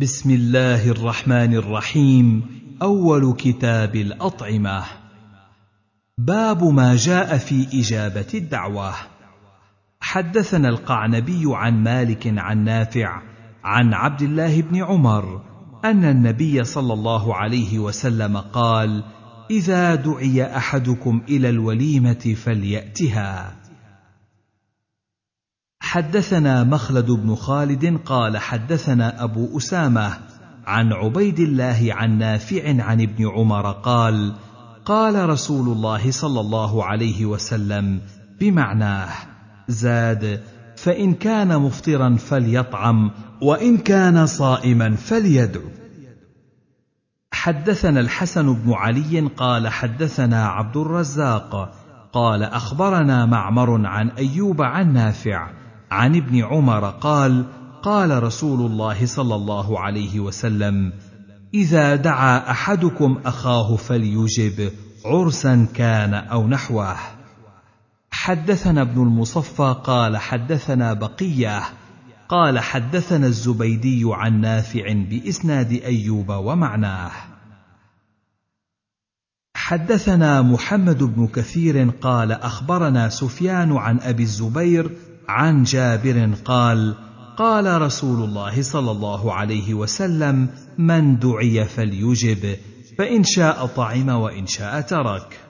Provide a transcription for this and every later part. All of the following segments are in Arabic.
بسم الله الرحمن الرحيم أول كتاب الأطعمة. باب ما جاء في إجابة الدعوة. حدثنا القعنبي عن مالك عن نافع عن عبد الله بن عمر أن النبي صلى الله عليه وسلم قال إذا دعي أحدكم إلى الوليمة فليأتها. حدثنا مخلد بن خالد قال حدثنا أبو أسامة عن عبيد الله عن نافع عن ابن عمر قال قال رسول الله صلى الله عليه وسلم بمعناه زاد فإن كان مفطرا فليطعم وإن كان صائما فليدعو. حدثنا الحسن بن علي قال حدثنا عبد الرزاق قال أخبرنا معمر عن أيوب عن نافع عن ابن عمر قال قال رسول الله صلى الله عليه وسلم إذا دعا أحدكم أخاه فليجب عرسا كان أو نحوه. حدثنا ابن المصفى قال حدثنا بقية. قال حدثنا الزبيدي عن نافع بإسناد أيوب ومعناه. حدثنا محمد بن كثير قال أخبرنا سفيان عن أبي الزبير عن جابر قال قال رسول الله صلى الله عليه وسلم من دعي فليجب فإن شاء طعم وإن شاء ترك.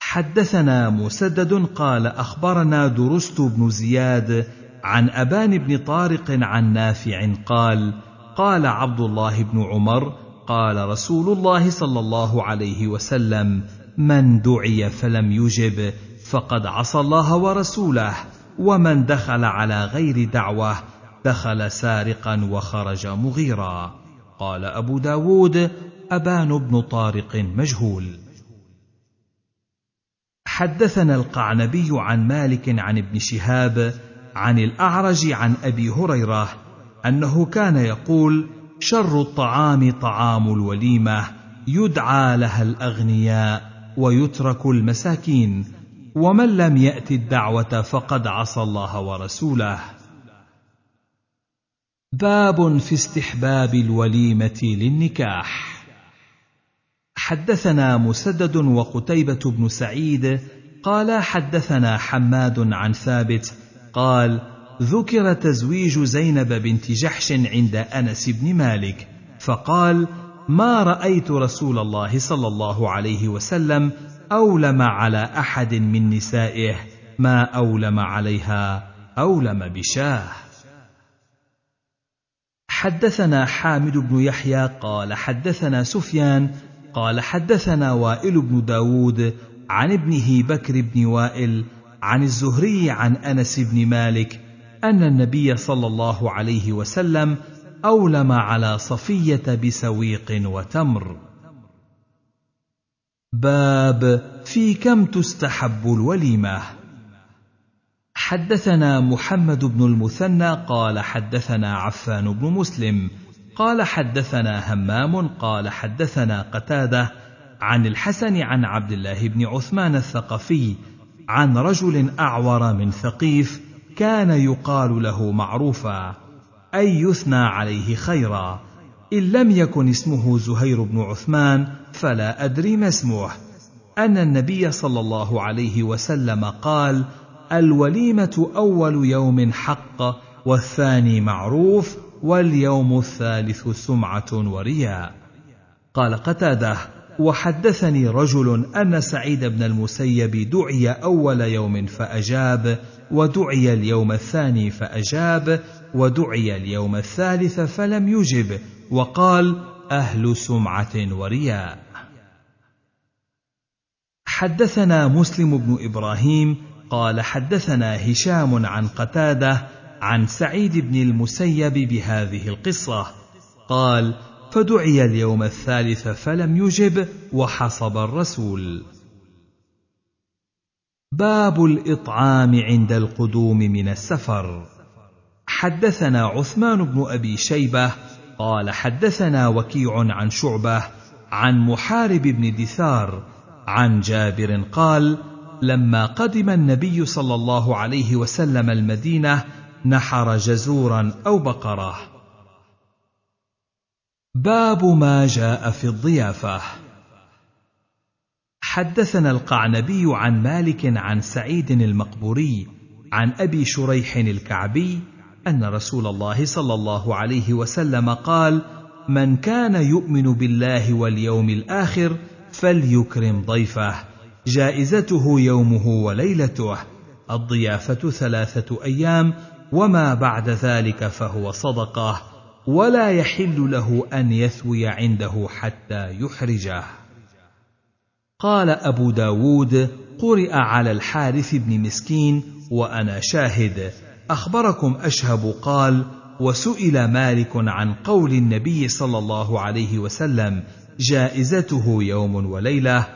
حدثنا مسدد قال أخبرنا درست بن زياد عن أبان بن طارق عن نافع قال قال عبد الله بن عمر قال رسول الله صلى الله عليه وسلم من دعي فلم يجب فقد عصى الله ورسوله ومن دخل على غير دعوة دخل سارقا وخرج مغيرا. قال أبو داود أبان بن طارق مجهول. حدثنا القعنبي عن مالك عن ابن شهاب عن الأعرج عن أبي هريرة أنه كان يقول شر الطعام طعام الوليمة يدعى لها الأغنياء ويترك المساكين. ومن لم يأت الدعوة فقد عصى الله ورسوله. باب في استحباب الوليمة للنكاح. حدثنا مسدد وقتيبة بن سعيد قال حدثنا حماد عن ثابت قال ذكر تزويج زينب بنت جحش عند أنس بن مالك فقال ما رأيت رسول الله صلى الله عليه وسلم أولم على أحد من نسائه ما أولم عليها أولم بشاه. حدثنا حامد بن يحيى قال حدثنا سفيان قال حدثنا وائل بن داود عن ابنه بكر بن وائل عن الزهري عن أنس بن مالك أن النبي صلى الله عليه وسلم أولم على صفية بسويق وتمر. باب في كم تستحب الوليمة. حدثنا محمد بن المثنى قال حدثنا عفان بن مسلم قال حدثنا همام قال حدثنا قتادة عن الحسن عن عبد الله بن عثمان الثقفي عن رجل أعور من ثقيف كان يقال له معروفا أي يثنى عليه خيرا. إن لم يكن اسمه زهير بن عثمان فلا أدري ما اسمه. أن النبي صلى الله عليه وسلم قال الوليمة أول يوم حق والثاني معروف واليوم الثالث سمعة ورياء. قال قتادة وحدثني رجل أن سعيد بن المسيب دعي أول يوم فأجاب ودعي اليوم الثاني فأجاب ودعي اليوم الثالث فلم يجب وقال أهل سمعة ورياء. حدثنا مسلم بن إبراهيم قال حدثنا هشام عن قتادة عن سعيد بن المسيب بهذه القصة. قال فدعي اليوم الثالث فلم يجب وحصب الرسول. باب الإطعام عند القدوم من السفر. حدثنا عثمان بن أبي شيبة قال حدثنا وكيع عن شعبة عن محارب بن دثار عن جابر قال لما قدم النبي صلى الله عليه وسلم المدينة نحر جزورا أو بقرة. باب ما جاء في الضيافة. حدثنا القعنبي عن مالك عن سعيد المقبوري عن أبي شريح الكعبي أن رسول الله صلى الله عليه وسلم قال من كان يؤمن بالله واليوم الآخر فليكرم ضيفه جائزته يومه وليلته الضيافة ثلاثة أيام وما بعد ذلك فهو صدقة ولا يحل له أن يثوي عنده حتى يحرجه. قال أبو داود قرئ على الحارث بن مسكين وأنا شاهد. أخبركم أشهب قال وسئل مالك عن قول النبي صلى الله عليه وسلم جائزته يوم وليلة.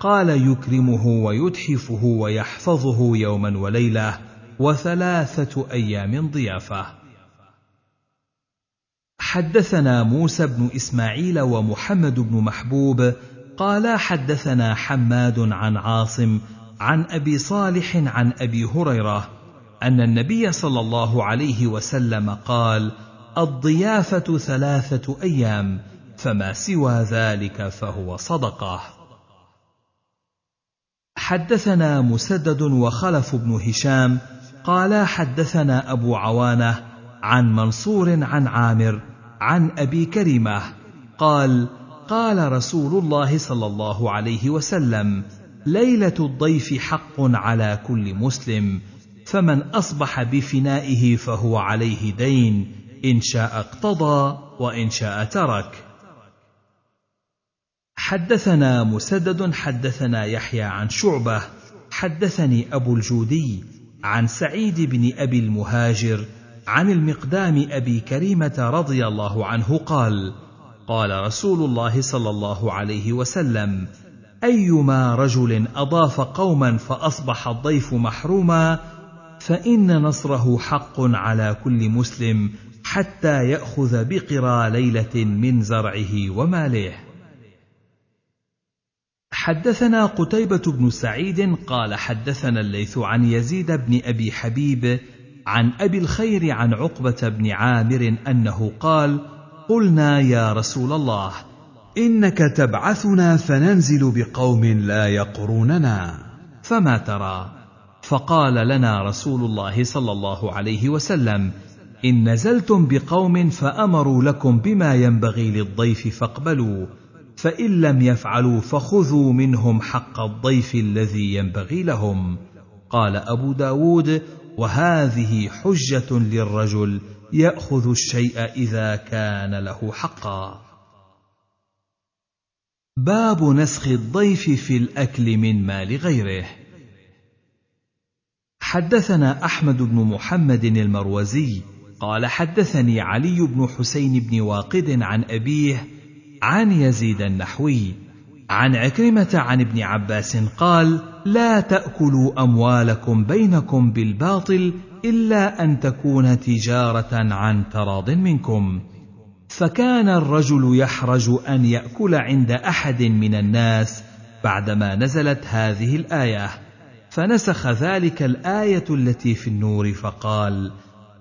قال يكرمه ويتحفه ويحفظه يوما وليلة وثلاثة أيام ضيافة. حدثنا موسى بن إسماعيل ومحمد بن محبوب. قالا حدثنا حماد عن عاصم عن أبي صالح عن أبي هريرة أن النبي صلى الله عليه وسلم قال الضيافة ثلاثة أيام فما سوى ذلك فهو صدقة. حدثنا مسدد وخلف بن هشام قالا حدثنا أبو عوانة عن منصور عن عامر عن أبي كريمة قال قال رسول الله صلى الله عليه وسلم ليلة الضيف حق على كل مسلم فمن أصبح بفنائه فهو عليه دين إن شاء اقتضى وإن شاء ترك. حدثنا مسدد حدثنا يحيى عن شعبة حدثني أبو الجودي عن سعيد بن أبي المهاجر عن المقدام أبي كريمة رضي الله عنه قال قال رسول الله صلى الله عليه وسلم أيما رجل أضاف قوما فأصبح الضيف محروما فإن نصره حق على كل مسلم حتى يأخذ بقرى ليلة من زرعه وماله حدثنا قتيبة بن سعيد قال حدثنا الليث عن يزيد بن أبي حبيب عن أبي الخير عن عقبة بن عامر أنه قال: قلنا يا رسول الله إنك تبعثنا فننزل بقوم لا يقروننا فما ترى؟ فقال لنا رسول الله صلى الله عليه وسلم: إن نزلتم بقوم فأمروا لكم بما ينبغي للضيف فاقبلوا فإن لم يفعلوا فخذوا منهم حق الضيف الذي ينبغي لهم. قال أبو داود وهذه حجة للرجل يأخذ الشيء إذا كان له حقا. باب نسخ الضيف في الأكل من مال غيره. حدثنا أحمد بن محمد المروزي قال حدثني علي بن حسين بن واقد عن أبيه عن يزيد النحوي عن عكرمة عن ابن عباس قال لا تأكلوا أموالكم بينكم بالباطل إلا أن تكون تجارة عن تراض منكم. فكان الرجل يحرج أن يأكل عند أحد من الناس بعدما نزلت هذه الآية. فنسخ ذلك الآية التي في النور فقال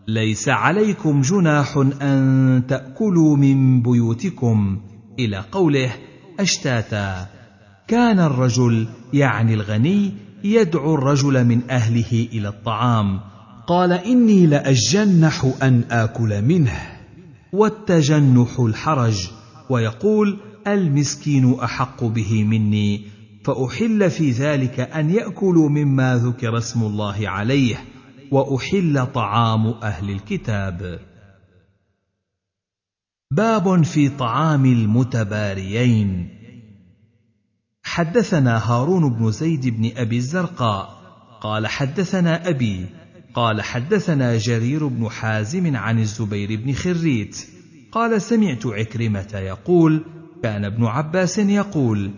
ليس عليكم جناح أن تأكلوا من بيوتكم. إلى قوله أشتاتا. كان الرجل يعني الغني يدعو الرجل من أهله إلى الطعام. قال إني لأجنح أن آكل منه. والتجنح الحرج. ويقول المسكين أحق به مني. فأحل في ذلك أن يأكلوا مما ذكر اسم الله عليه وأحل طعام أهل الكتاب. باب في طعام المتباريين. حدثنا هارون بن زيد بن أبي الزرقاء قال حدثنا أبي قال حدثنا جرير بن حازم عن الزبير بن خريت قال سمعت عكرمة يقول كان ابن عباس يقول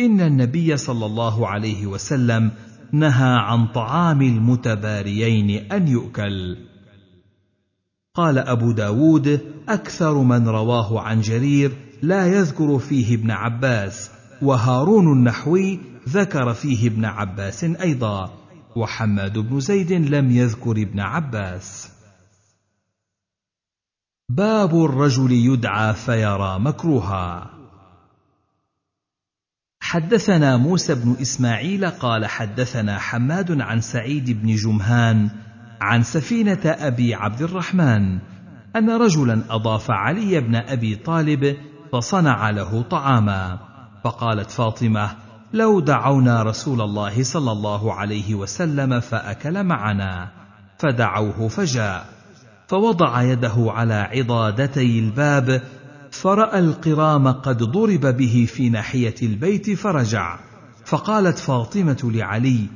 إن النبي صلى الله عليه وسلم نهى عن طعام المتباريين أن يؤكل. قال أبو داود أكثر من رواه عن جرير لا يذكر فيه ابن عباس وهارون النحوي ذكر فيه ابن عباس أيضا وحماد بن زيد لم يذكر ابن عباس. باب الرجل يدعى فيرى مكروها. حدثنا موسى بن إسماعيل قال حدثنا حماد عن سعيد بن جمهان عن سفينة أبي عبد الرحمن أن رجلا أضاف علي بن أبي طالب فصنع له طعاما. فقالت فاطمة لو دعونا رسول الله صلى الله عليه وسلم فأكل معنا. فدعوه فجاء فوضع يده على عضادتي الباب فرأى القرام قد ضرب به في ناحية البيت فرجع فقالت فاطمة لعلي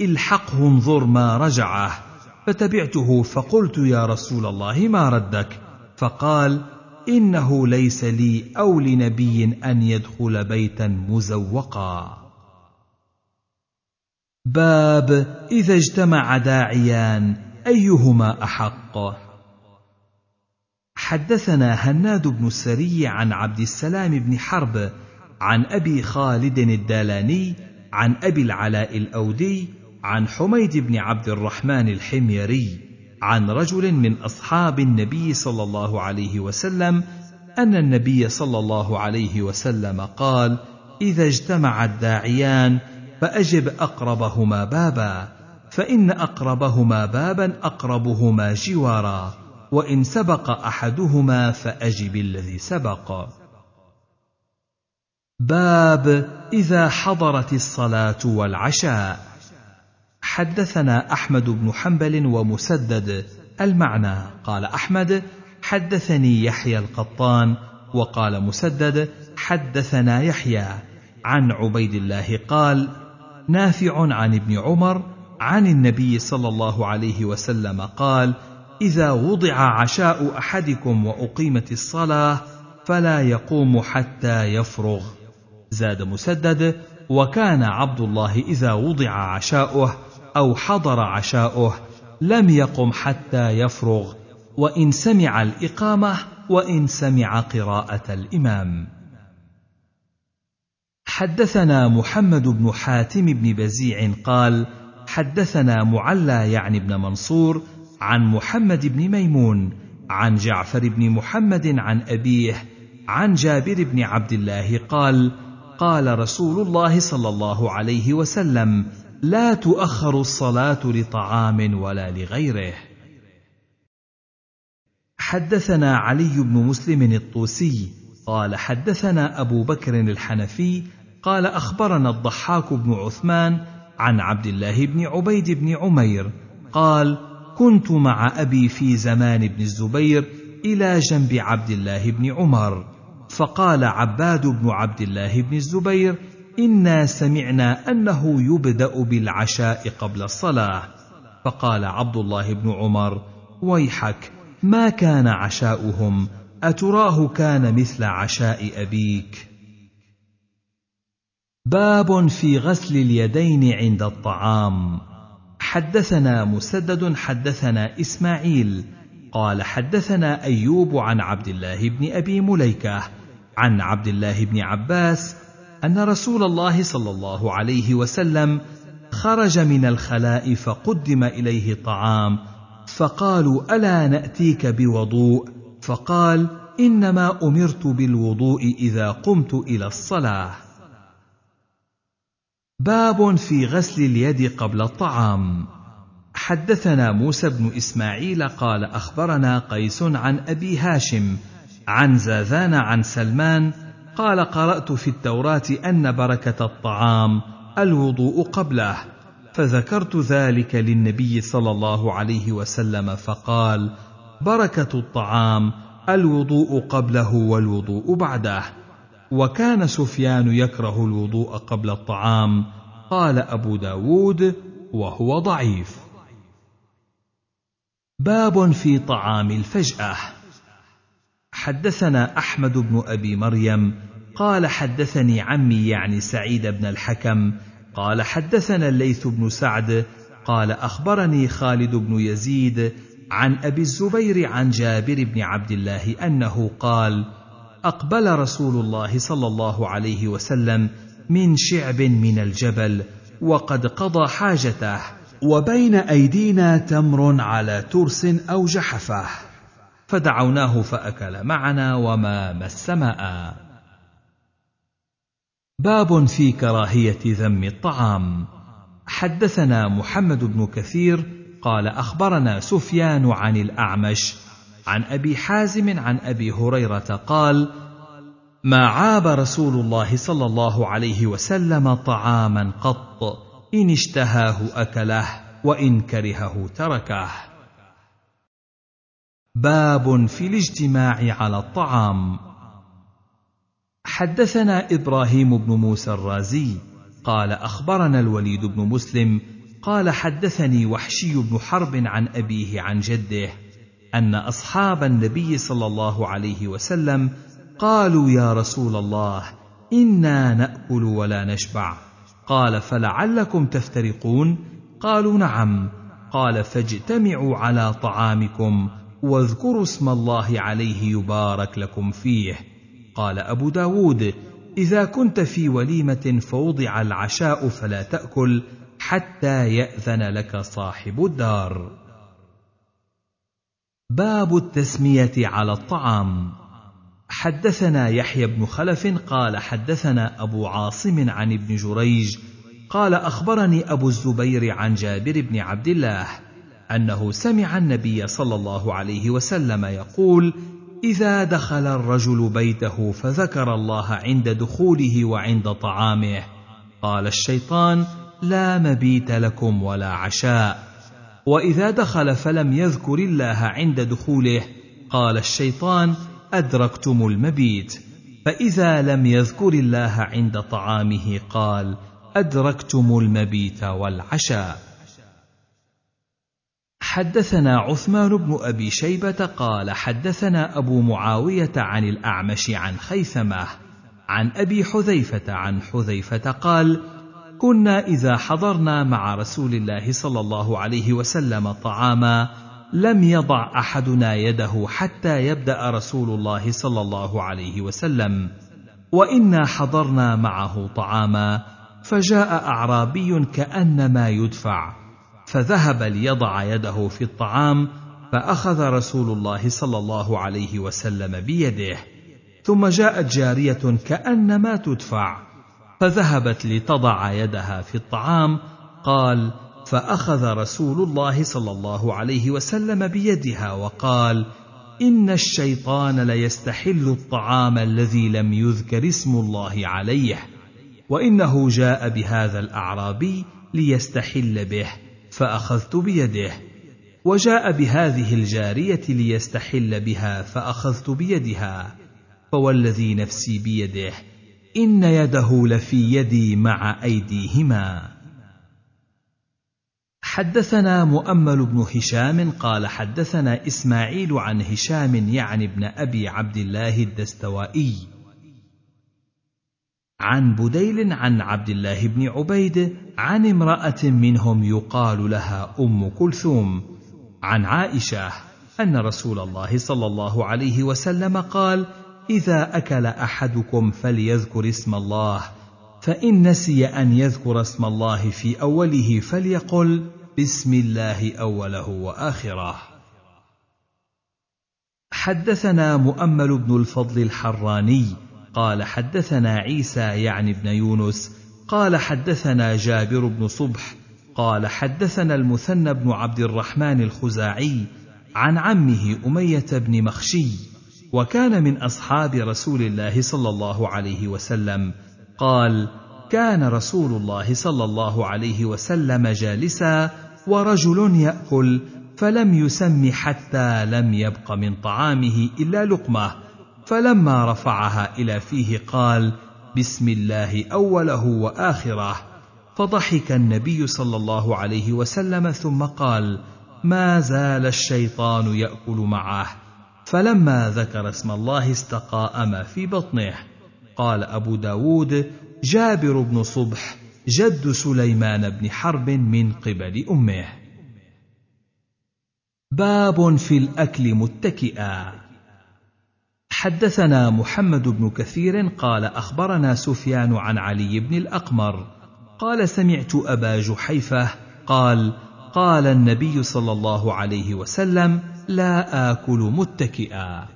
الحقه انظر ما رجعه. فتبعته فقلت يا رسول الله ما ردك؟ فقال إنه ليس لي أو لنبي أن يدخل بيتا مزوقا. باب إذا اجتمع داعيان أيهما أحق؟ حدثنا هناد بن السري عن عبد السلام بن حرب عن أبي خالد الدالاني عن أبي العلاء الأودي عن حميد بن عبد الرحمن الحميري عن رجل من أصحاب النبي صلى الله عليه وسلم أن النبي صلى الله عليه وسلم قال إذا اجتمع الداعيان فأجب أقربهما بابا فإن أقربهما بابا أقربهما جوارا. وإن سبق أحدهما فأجب الذي سبق. باب إذا حضرت الصلاة والعشاء. حدثنا أحمد بن حنبل ومسدد. المعنى قال أحمد حدثني يحيى القطان. وقال مسدد حدثنا يحيى. عن عبيد الله قال نافع عن ابن عمر عن النبي صلى الله عليه وسلم قال إذا وضع عشاء أحدكم وأقيمت الصلاة فلا يقوم حتى يفرغ. زاد مسدد وكان عبد الله إذا وضع عشاؤه أو حضر عشاؤه لم يقم حتى يفرغ وإن سمع الإقامة وإن سمع قراءة الإمام. حدثنا محمد بن حاتم بن بزيع قال حدثنا معلى يعني بن منصور عن محمد بن ميمون عن جعفر بن محمد عن أبيه عن جابر بن عبد الله قال قال رسول الله صلى الله عليه وسلم لا تؤخر الصلاة لطعام ولا لغيره. حدثنا علي بن مسلم الطوسي قال حدثنا أبو بكر الحنفي قال أخبرنا الضحاك بن عثمان عن عبد الله بن عبيد بن عمير قال كنت مع أبي في زمان ابن الزبير إلى جنب عبد الله بن عمر. فقال عباد بن عبد الله بن الزبير إنا سمعنا أنه يبدأ بالعشاء قبل الصلاة. فقال عبد الله بن عمر ويحك ما كان عشاؤهم؟ أتراه كان مثل عشاء أبيك. باب في غسل اليدين عند الطعام. حدثنا مسدد حدثنا إسماعيل. قال حدثنا أيوب عن عبد الله بن أبي مليكة عن عبد الله بن عباس أن رسول الله صلى الله عليه وسلم خرج من الخلاء فقدم إليه طعام فقالوا ألا نأتيك بوضوء؟ فقال إنما أمرت بالوضوء إذا قمت إلى الصلاة. باب في غسل اليد قبل الطعام. حدثنا موسى بن إسماعيل قال أخبرنا قيس عن أبي هاشم عن زاذان عن سلمان قال قرأت في التوراة أن بركة الطعام الوضوء قبله فذكرت ذلك للنبي صلى الله عليه وسلم فقال بركة الطعام الوضوء قبله والوضوء بعده. وكان سفيان يكره الوضوء قبل الطعام. قال أبو داود وهو ضعيف. باب في طعام الفجأة. حدثنا أحمد بن أبي مريم. قال حدثني عمي يعني سعيد بن الحكم. قال حدثنا الليث بن سعد. قال أخبرني خالد بن يزيد عن أبي الزبير عن جابر بن عبد الله أنه قال أقبل رسول الله صلى الله عليه وسلم من شعب من الجبل وقد قضى حاجته. وبين أيدينا تمر على ترس أو جحفة. فدعوناه فأكل معنا وما مس ماء. باب في كراهية ذم الطعام. حدثنا محمد بن كثير قال أخبرنا سفيان عن الأعمش عن أبي حازم عن أبي هريرة قال ما عاب رسول الله صلى الله عليه وسلم طعاما قط إن اشتهاه أكله وإن كرهه تركه. باب في الاجتماع على الطعام. حدثنا إبراهيم بن موسى الرازي قال أخبرنا الوليد بن مسلم قال حدثني وحشي بن حرب عن أبيه عن جده أن أصحاب النبي صلى الله عليه وسلم قالوا يا رسول الله إنا نأكل ولا نشبع. قال فلعلكم تفترقون؟ قالوا نعم. قال فاجتمعوا على طعامكم واذكروا اسم الله عليه يبارك لكم فيه. قال أبو داود إذا كنت في وليمة فوضع العشاء فلا تأكل حتى يأذن لك صاحب الدار. باب التسمية على الطعام. حدثنا يحيى بن خلف قال حدثنا أبو عاصم عن ابن جريج قال أخبرني أبو الزبير عن جابر بن عبد الله أنه سمع النبي صلى الله عليه وسلم يقول إذا دخل الرجل بيته فذكر الله عند دخوله وعند طعامه. قال الشيطان لا مبيت لكم ولا عشاء. وإذا دخل فلم يذكر الله عند دخوله قال الشيطان أدركتم المبيت. فإذا لم يذكر الله عند طعامه قال أدركتم المبيت والعشاء. حدثنا عثمان بن أبي شيبة قال حدثنا أبو معاوية عن الأعمش عن خيثمة عن أبي حذيفة عن حذيفة قال كنا إذا حضرنا مع رسول الله صلى الله عليه وسلم طعاما لم يضع أحدنا يده حتى يبدأ رسول الله صلى الله عليه وسلم. وإنا حضرنا معه طعاما فجاء أعرابي كأنما يدفع فذهب ليضع يده في الطعام فأخذ رسول الله صلى الله عليه وسلم بيده ثم جاءت جارية كأنما تدفع. فذهبت لتضع يدها في الطعام قال فأخذ رسول الله صلى الله عليه وسلم بيدها وقال إن الشيطان ليستحل الطعام الذي لم يذكر اسم الله عليه وإنه جاء بهذا الأعرابي ليستحل به فأخذت بيده. وجاء بهذه الجارية ليستحل بها فأخذت بيدها. فوالذي نفسي بيده إن يده لفي يدي مع أيديهما. حدثنا مؤمل بن هشام قال حدثنا إسماعيل عن هشام يعني ابن أبي عبد الله الدستوائي. عن بديل عن عبد الله بن عبيد عن امرأة منهم يقال لها أم كلثوم عن عائشة أن رسول الله صلى الله عليه وسلم قال إذا أكل أحدكم فليذكر اسم الله فإن نسي أن يذكر اسم الله في أوله فليقل بسم الله أوله وآخره. حدثنا مؤمل بن الفضل الحراني قال حدثنا عيسى يعني بن يونس قال حدثنا جابر بن صبح قال حدثنا المثنى بن عبد الرحمن الخزاعي عن عمه أمية بن مخشي وكان من أصحاب رسول الله صلى الله عليه وسلم. قال كان رسول الله صلى الله عليه وسلم جالسا ورجل يأكل فلم يسم حتى لم يبق من طعامه إلا لقمة. فلما رفعها إلى فيه قال بسم الله أوله وآخره. فضحك النبي صلى الله عليه وسلم ثم قال ما زال الشيطان يأكل معه. فلما ذكر اسم الله استقام في بطنه. قال أبو داود جابر بن صبح جد سليمان بن حرب من قبل أمه. باب في الأكل متكئا. حدثنا محمد بن كثير قال أخبرنا سفيان عن علي بن الأقمر. قال سمعت أبا جحيفة قال قال النبي صلى الله عليه وسلم لا آكل متكئا.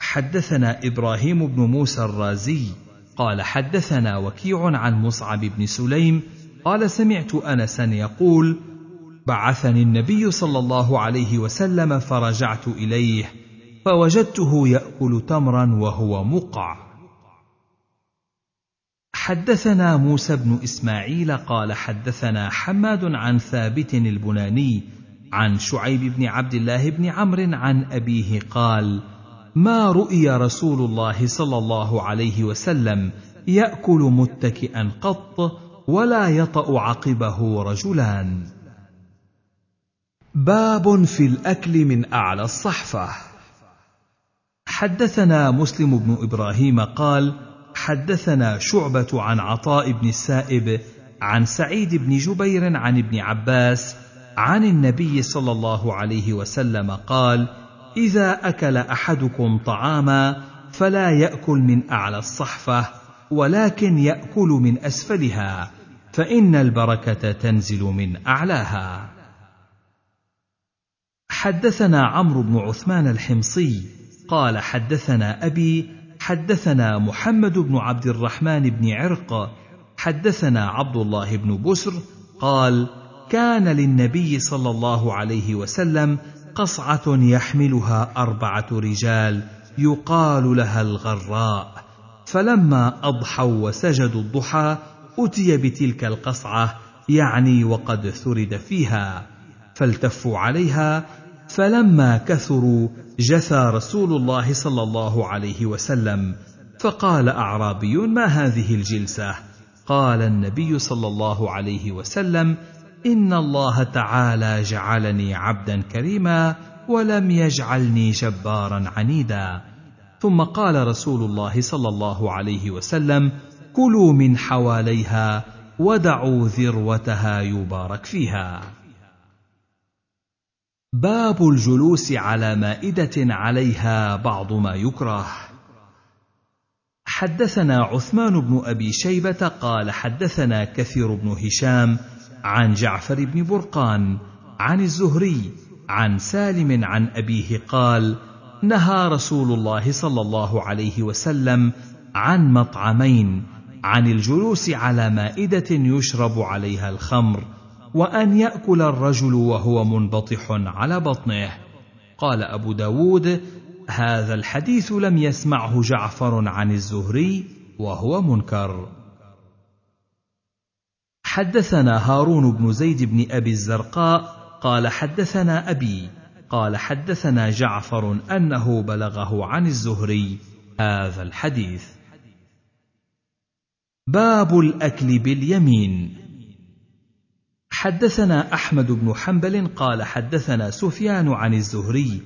حدثنا إبراهيم بن موسى الرازي قال حدثنا وكيع عن مصعب بن سليم قال سمعت انسا يقول بعثني النبي صلى الله عليه وسلم فرجعت إليه فوجدته يأكل تمرا وهو مقع. حدثنا موسى بن إسماعيل قال حدثنا حماد عن ثابت البناني عن شعيب بن عبد الله بن عمرو عن أبيه قال ما رؤي رسول الله صلى الله عليه وسلم يأكل متكئا قط ولا يطأ عقبه رجلان. باب في الأكل من أعلى الصحفة. حدثنا مسلم بن إبراهيم قال حدثنا شعبة عن عطاء بن السائب عن سعيد بن جبير عن ابن عباس عن النبي صلى الله عليه وسلم قال إذا أكل أحدكم طعاما فلا يأكل من أعلى الصحفة ولكن يأكل من أسفلها فإن البركة تنزل من أعلاها. حدثنا عمرو بن عثمان الحمصي قال حدثنا أبي حدثنا محمد بن عبد الرحمن بن عرق حدثنا عبد الله بن بسر قال كان للنبي صلى الله عليه وسلم قصعة يحملها أربعة رجال يقال لها الغراء. فلما أضحوا وسجدوا الضحى أتي بتلك القصعة يعني وقد ثرد فيها. فالتفوا عليها فلما كثروا جثى رسول الله صلى الله عليه وسلم. فقال اعرابي ما هذه الجلسة؟ قال النبي صلى الله عليه وسلم إن الله تعالى جعلني عبدا كريما ولم يجعلني جبارا عنيدا. ثم قال رسول الله صلى الله عليه وسلم كلوا من حواليها ودعوا ذروتها يبارك فيها. باب الجلوس على مائدة عليها بعض ما يكره. حدثنا عثمان بن أبي شيبة قال حدثنا كثير بن هشام عن جعفر بن برقان عن الزهري عن سالم عن أبيه قال نهى رسول الله صلى الله عليه وسلم عن مطعمين عن الجلوس على مائدة يشرب عليها الخمر وأن يأكل الرجل وهو منبطح على بطنه. قال أبو داود هذا الحديث لم يسمعه جعفر عن الزهري وهو منكر. حدثنا هارون بن زيد بن أبي الزرقاء قال حدثنا أبي قال حدثنا جعفر أنه بلغه عن الزهري هذا الحديث. باب الأكل باليمين. حدثنا أحمد بن حنبل قال حدثنا سفيان عن الزهري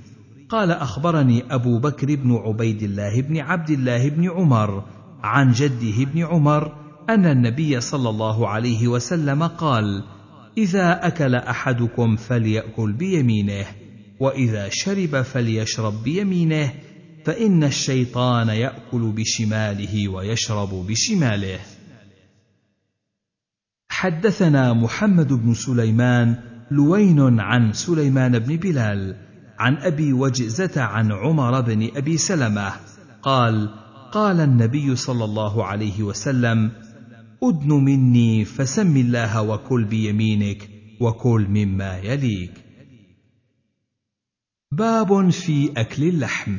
قال أخبرني أبو بكر بن عبيد الله بن عبد الله بن عمر عن جده بن عمر أن النبي صلى الله عليه وسلم قال إذا أكل أحدكم فليأكل بيمينه وإذا شرب فليشرب بيمينه فإن الشيطان يأكل بشماله ويشرب بشماله. حدثنا محمد بن سليمان لوين عن سليمان بن بلال عن أبي وجزة عن عمر بن أبي سلمة قال قال النبي صلى الله عليه وسلم أدن مني فسم الله وكل بيمينك وكل مما يليك. باب في أكل اللحم.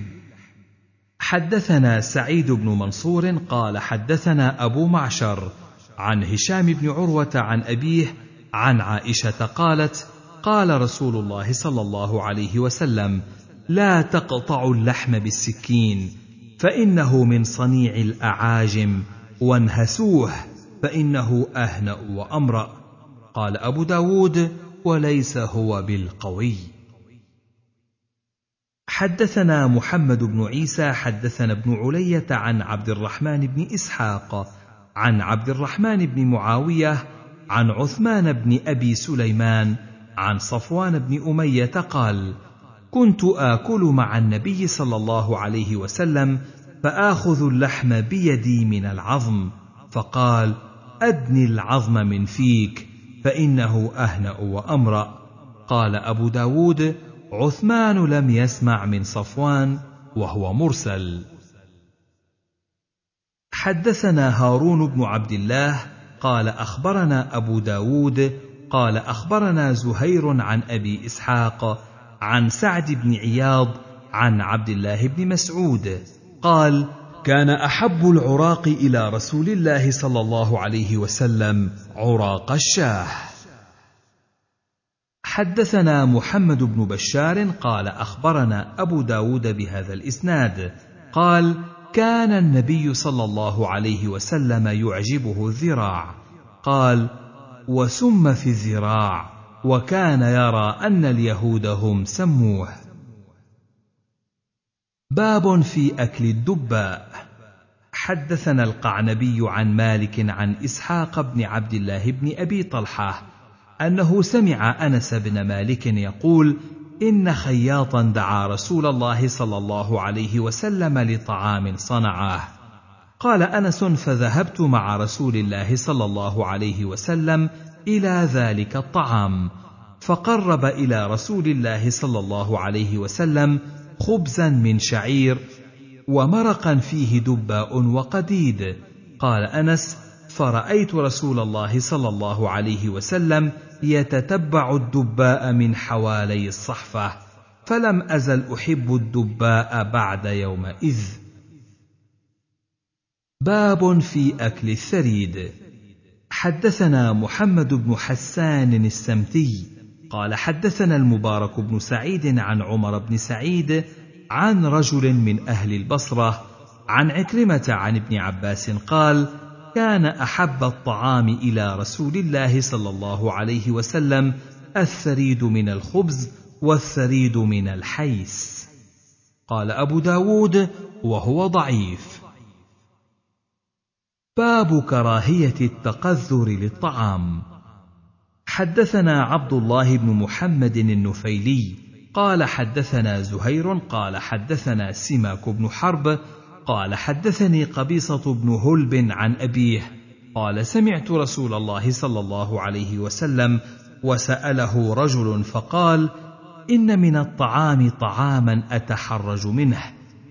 حدثنا سعيد بن منصور قال حدثنا أبو معشر عن هشام بن عروة عن أبيه عن عائشة قالت قال رسول الله صلى الله عليه وسلم لا تقطعوا اللحم بالسكين فإنه من صنيع الأعاجم وانهسوه. فإنه أهنأ وأمرأ. قال أبو داود وليس هو بالقوي. حدثنا محمد بن عيسى حدثنا ابن علية عن عبد الرحمن بن إسحاق عن عبد الرحمن بن معاوية عن عثمان بن أبي سليمان عن صفوان بن أمية قال كنت آكل مع النبي صلى الله عليه وسلم فآخذ اللحم بيدي من العظم فقال ادن العظم من فيك فإنه أهنأ وأمرأ. قال أبو داود عثمان لم يسمع من صفوان وهو مرسل. حدثنا هارون بن عبد الله قال أخبرنا أبو داود قال أخبرنا زهير عن أبي إسحاق عن سعد بن عياض عن عبد الله بن مسعود. قال كان أحب العراق إلى رسول الله صلى الله عليه وسلم عراق الشاه. حدثنا محمد بن بشار قال أخبرنا أبو داود بهذا الإسناد. قال كان النبي صلى الله عليه وسلم يعجبه الذراع. قال وسم في الذراع وكان يرى أن اليهود هم سموه. باب في أكل الدباء. حدثنا القعنبي عن مالك عن إسحاق بن عبد الله بن أبي طلحة أنه سمع أنس بن مالك يقول إن خياطا دعا رسول الله صلى الله عليه وسلم لطعام صنعه. قال أنس فذهبت مع رسول الله صلى الله عليه وسلم إلى ذلك الطعام فقرب إلى رسول الله صلى الله عليه وسلم خبزا من شعير ومرقا فيه دباء وقديد. قال أنس فرأيت رسول الله صلى الله عليه وسلم يتتبع الدباء من حوالي الصحفة فلم أزل أحب الدباء بعد يومئذ. باب في أكل الثريد. حدثنا محمد بن حسان السمتي قال حدثنا المبارك بن سعيد عن عمر بن سعيد عن رجل من أهل البصرة عن عكرمة عن ابن عباس قال كان أحب الطعام إلى رسول الله صلى الله عليه وسلم الثريد من الخبز والثريد من الحيس. قال أبو داود وهو ضعيف. باب كراهية التقذر للطعام. حدثنا عبد الله بن محمد النفيلي قال حدثنا زهير قال حدثنا سماك بن حرب قال حدثني قبيصة بن هلب عن أبيه قال سمعت رسول الله صلى الله عليه وسلم وسأله رجل فقال إن من الطعام طعاما أتحرج منه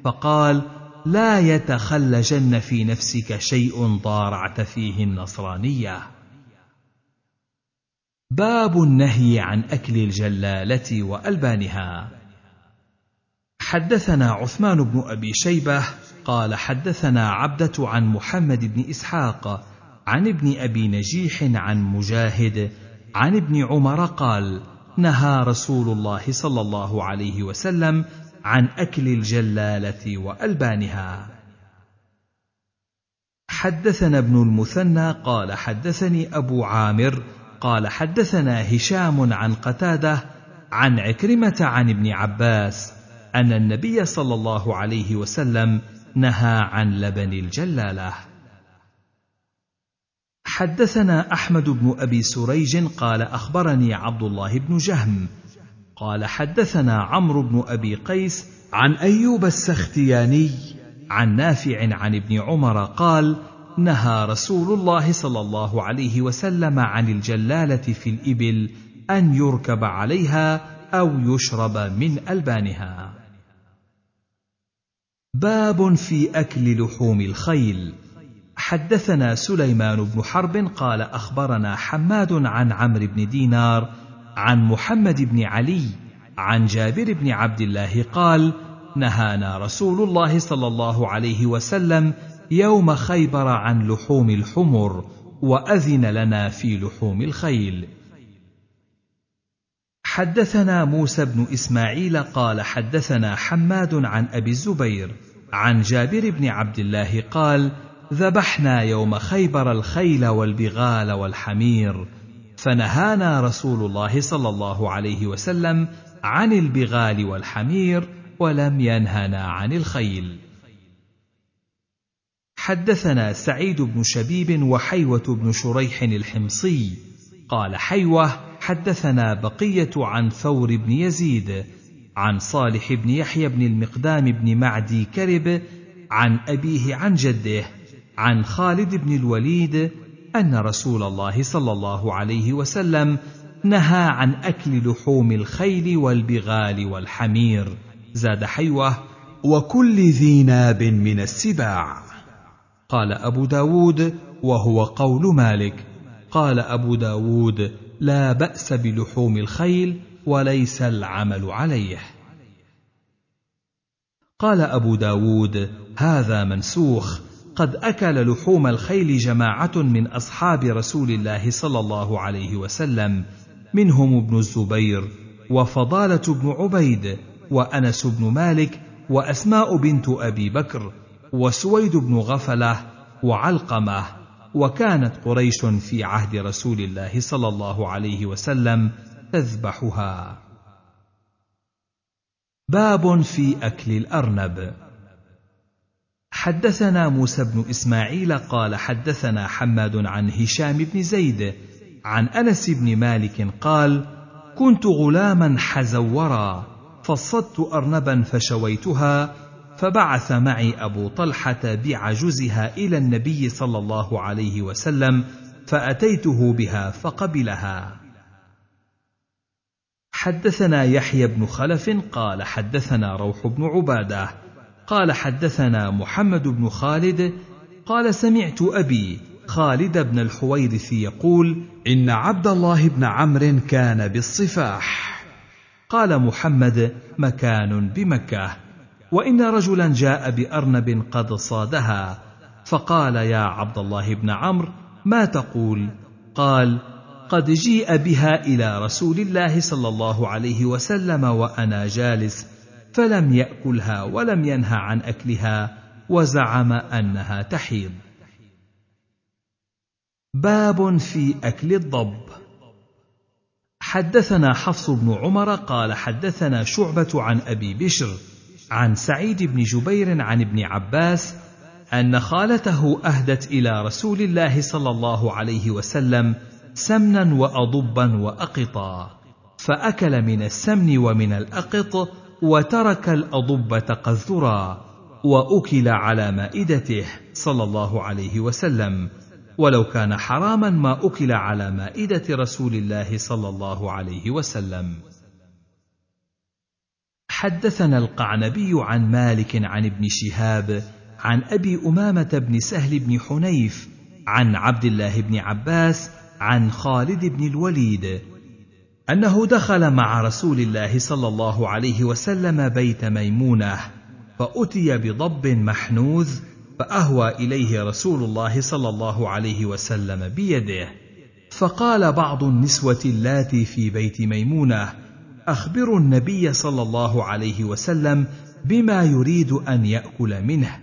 فقال لا يتخلجن في نفسك شيء ضارعت فيه النصرانية باب النهي عن أكل الجلالة وألبانها. حدثنا عثمان بن أبي شيبة قال حدثنا عبدة عن محمد بن إسحاق عن ابن أبي نجيح عن مجاهد عن ابن عمر قال نهى رسول الله صلى الله عليه وسلم عن أكل الجلالة وألبانها. حدثنا ابن المثنى قال حدثني أبو عامر قال حدثنا هشام عن قتادة عن عكرمة عن ابن عباس أن النبي صلى الله عليه وسلم نهى عن لبن الجلالة. حدثنا أحمد بن أبي سريج قال أخبرني عبد الله بن جهم. قال حدثنا عمرو بن أبي قيس عن أيوب السختياني عن نافع عن ابن عمر قال نهى رسول الله صلى الله عليه وسلم عن الجلالة في الإبل أن يركب عليها أو يشرب من ألبانها. باب في أكل لحوم الخيل. حدثنا سليمان بن حرب قال أخبرنا حماد عن عمرو بن دينار عن محمد بن علي عن جابر بن عبد الله قال نهانا رسول الله صلى الله عليه وسلم يوم خيبر عن لحوم الحمر وأذن لنا في لحوم الخيل. حدثنا موسى بن إسماعيل قال حدثنا حماد عن أبي الزبير عن جابر بن عبد الله قال ذبحنا يوم خيبر الخيل والبغال والحمير فنهانا رسول الله صلى الله عليه وسلم عن البغال والحمير ولم ينهنا عن الخيل. حدثنا سعيد بن شبيب وحيوة بن شريح الحمصي. قال حيوة حدثنا بقية عن ثور بن يزيد عن صالح بن يحيى بن المقدام بن معدي كرب عن أبيه عن جده عن خالد بن الوليد أن رسول الله صلى الله عليه وسلم نهى عن أكل لحوم الخيل والبغال والحمير. زاد حيوة وكل ذي ناب من السباع. قال أبو داود وهو قول مالك. قال أبو داود لا بأس بلحوم الخيل وليس العمل عليه. قال أبو داود هذا منسوخ. قد أكل لحوم الخيل جماعة من أصحاب رسول الله صلى الله عليه وسلم منهم ابن الزبير وفضالة بن عبيد وأنس بن مالك وأسماء بنت أبي بكر وسويد بن غفلة وعلقمة وكانت قريش في عهد رسول الله صلى الله عليه وسلم تذبحها. باب في أكل الأرنب. حدثنا موسى بن إسماعيل قال حدثنا حماد عن هشام بن زيد عن أنس بن مالك قال كنت غلاما حزورا فصدت أرنبا فشويتها فبعث معي أبو طلحة بعجزها إلى النبي صلى الله عليه وسلم فأتيته بها فقبلها. حدثنا يحيى بن خلف قال حدثنا روح بن عبادة قال حدثنا محمد بن خالد قال سمعت أبي خالد بن الحويرث يقول إن عبد الله بن عمرو كان بالصفاح. قال محمد مكان بمكة. وإن رجلا جاء بأرنب قد صادها فقال يا عبد الله بن عمرو ما تقول؟ قال قد جيء بها إلى رسول الله صلى الله عليه وسلم وأنا جالس فلم يأكلها ولم ينه عن أكلها وزعم أنها تحيض. باب في أكل الضب. حدثنا حفص بن عمر قال حدثنا شعبة عن أبي بشر عن سعيد بن جبير عن ابن عباس أن خالته أهدت إلى رسول الله صلى الله عليه وسلم سمنا وأضبا وأقطا فأكل من السمن ومن الأقط وترك الاضبه قذرا وأكل على مائدته صلى الله عليه وسلم. ولو كان حراما ما أكل على مائدة رسول الله صلى الله عليه وسلم. حدثنا القعنبي عن مالك عن ابن شهاب عن أبي أمامة بن سهل بن حنيف عن عبد الله بن عباس عن خالد بن الوليد أنه دخل مع رسول الله صلى الله عليه وسلم بيت ميمونة فأتي بضب محنوذ فأهوى إليه رسول الله صلى الله عليه وسلم بيده فقال بعض النسوة اللاتي في بيت ميمونة أخبروا النبي صلى الله عليه وسلم بما يريد أن يأكل منه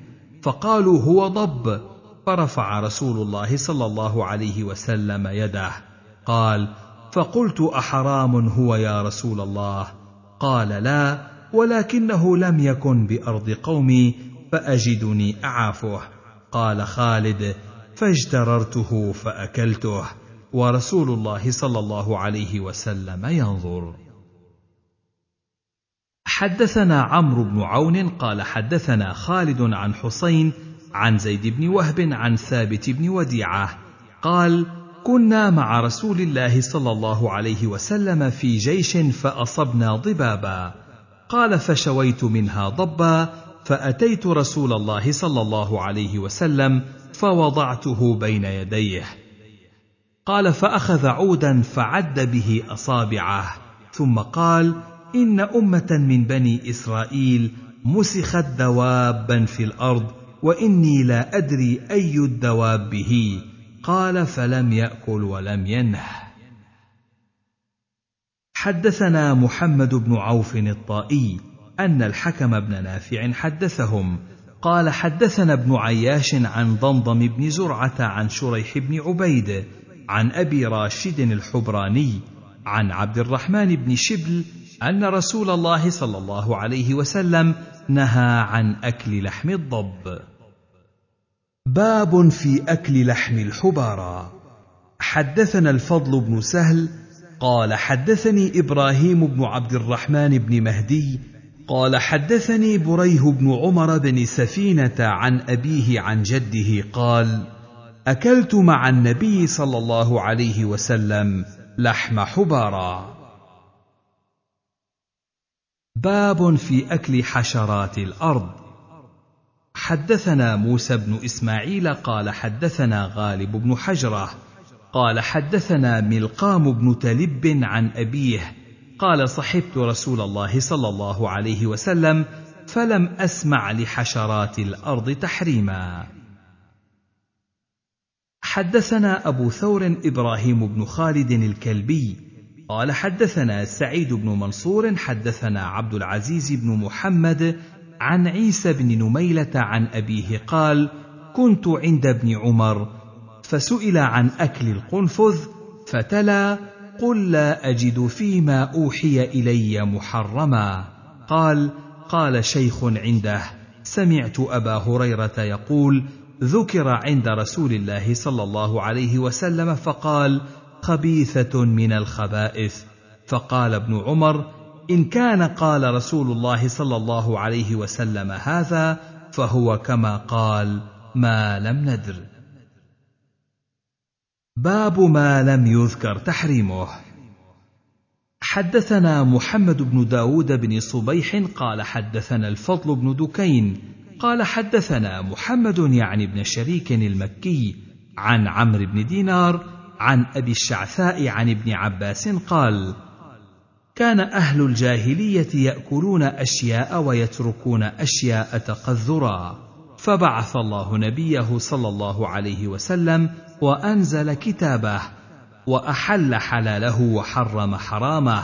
فقالوا هو ضب. فرفع رسول الله صلى الله عليه وسلم يده قال فقلت أحرام هو يا رسول الله؟ قال لا ولكنه لم يكن بأرض قومي فأجدني أعافه. قال خالد فاجتررته فأكلته. ورسول الله صلى الله عليه وسلم ينظر. حدثنا عمرو بن عون قال حدثنا خالد عن حسين عن زيد بن وهب عن ثابت بن وديعة قال كنا مع رسول الله صلى الله عليه وسلم في جيش فأصبنا ضبابا. قال فشويت منها ضبا فأتيت رسول الله صلى الله عليه وسلم فوضعته بين يديه. قال فأخذ عودا فعد به أصابعه ثم قال إن أمة من بني إسرائيل مسخت دوابا في الأرض وإني لا أدري أي الدواب هي قال فلم يأكل ولم ينه. حدثنا محمد بن عوف الطائي أن الحكم بن نافع حدثهم. قال حدثنا ابن عياش عن ضمضم بن زرعة عن شريح بن عبيد عن أبي راشد الحبراني عن عبد الرحمن بن شبل أن رسول الله صلى الله عليه وسلم نهى عن أكل لحم الضب. باب في أكل لحم الحبارى. حدثنا الفضل بن سهل قال حدثني إبراهيم بن عبد الرحمن بن مهدي قال حدثني بريه بن عمر بن سفينة عن أبيه عن جده قال أكلت مع النبي صلى الله عليه وسلم لحم حبارا باب في أكل حشرات الأرض. حدثنا موسى بن إسماعيل قال حدثنا غالب بن حجرة قال حدثنا ملقام بن تلب عن أبيه قال صحبت رسول الله صلى الله عليه وسلم فلم أسمع لحشرات الأرض تحريما. حدثنا أبو ثور إبراهيم بن خالد الكلبي قال حدثنا سعيد بن منصور حدثنا عبد العزيز بن محمد عن عيسى بن نميلة عن أبيه قال كنت عند ابن عمر فسئل عن أكل القنفذ فتلا قل لا أجد فيما أوحي إلي محرما. قال قال شيخ عنده سمعت أبا هريرة يقول ذكر عند رسول الله صلى الله عليه وسلم فقال خبيثة من الخبائث. فقال ابن عمر إن كان قال رسول الله صلى الله عليه وسلم هذا فهو كما قال ما لم ندر. باب ما لم يذكر تحريمه. حدثنا محمد بن داود بن صبيح قال حدثنا الفضل بن دكين قال حدثنا محمد يعني بن شريك المكي عن عمرو بن دينار عن أبي الشعثاء عن ابن عباس قال كان أهل الجاهلية يأكلون أشياء ويتركون أشياء تقذرا. فبعث الله نبيه صلى الله عليه وسلم وأنزل كتابه وأحل حلاله وحرم حرامه.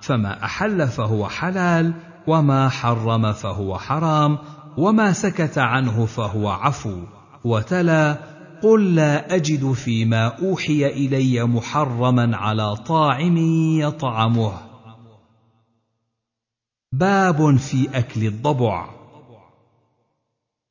فما أحل فهو حلال وما حرم فهو حرام وما سكت عنه فهو عفو. وتلا قل لا أجد فيما أوحي إلي محرما على طاعم يطعمه. باب في أكل الضبع.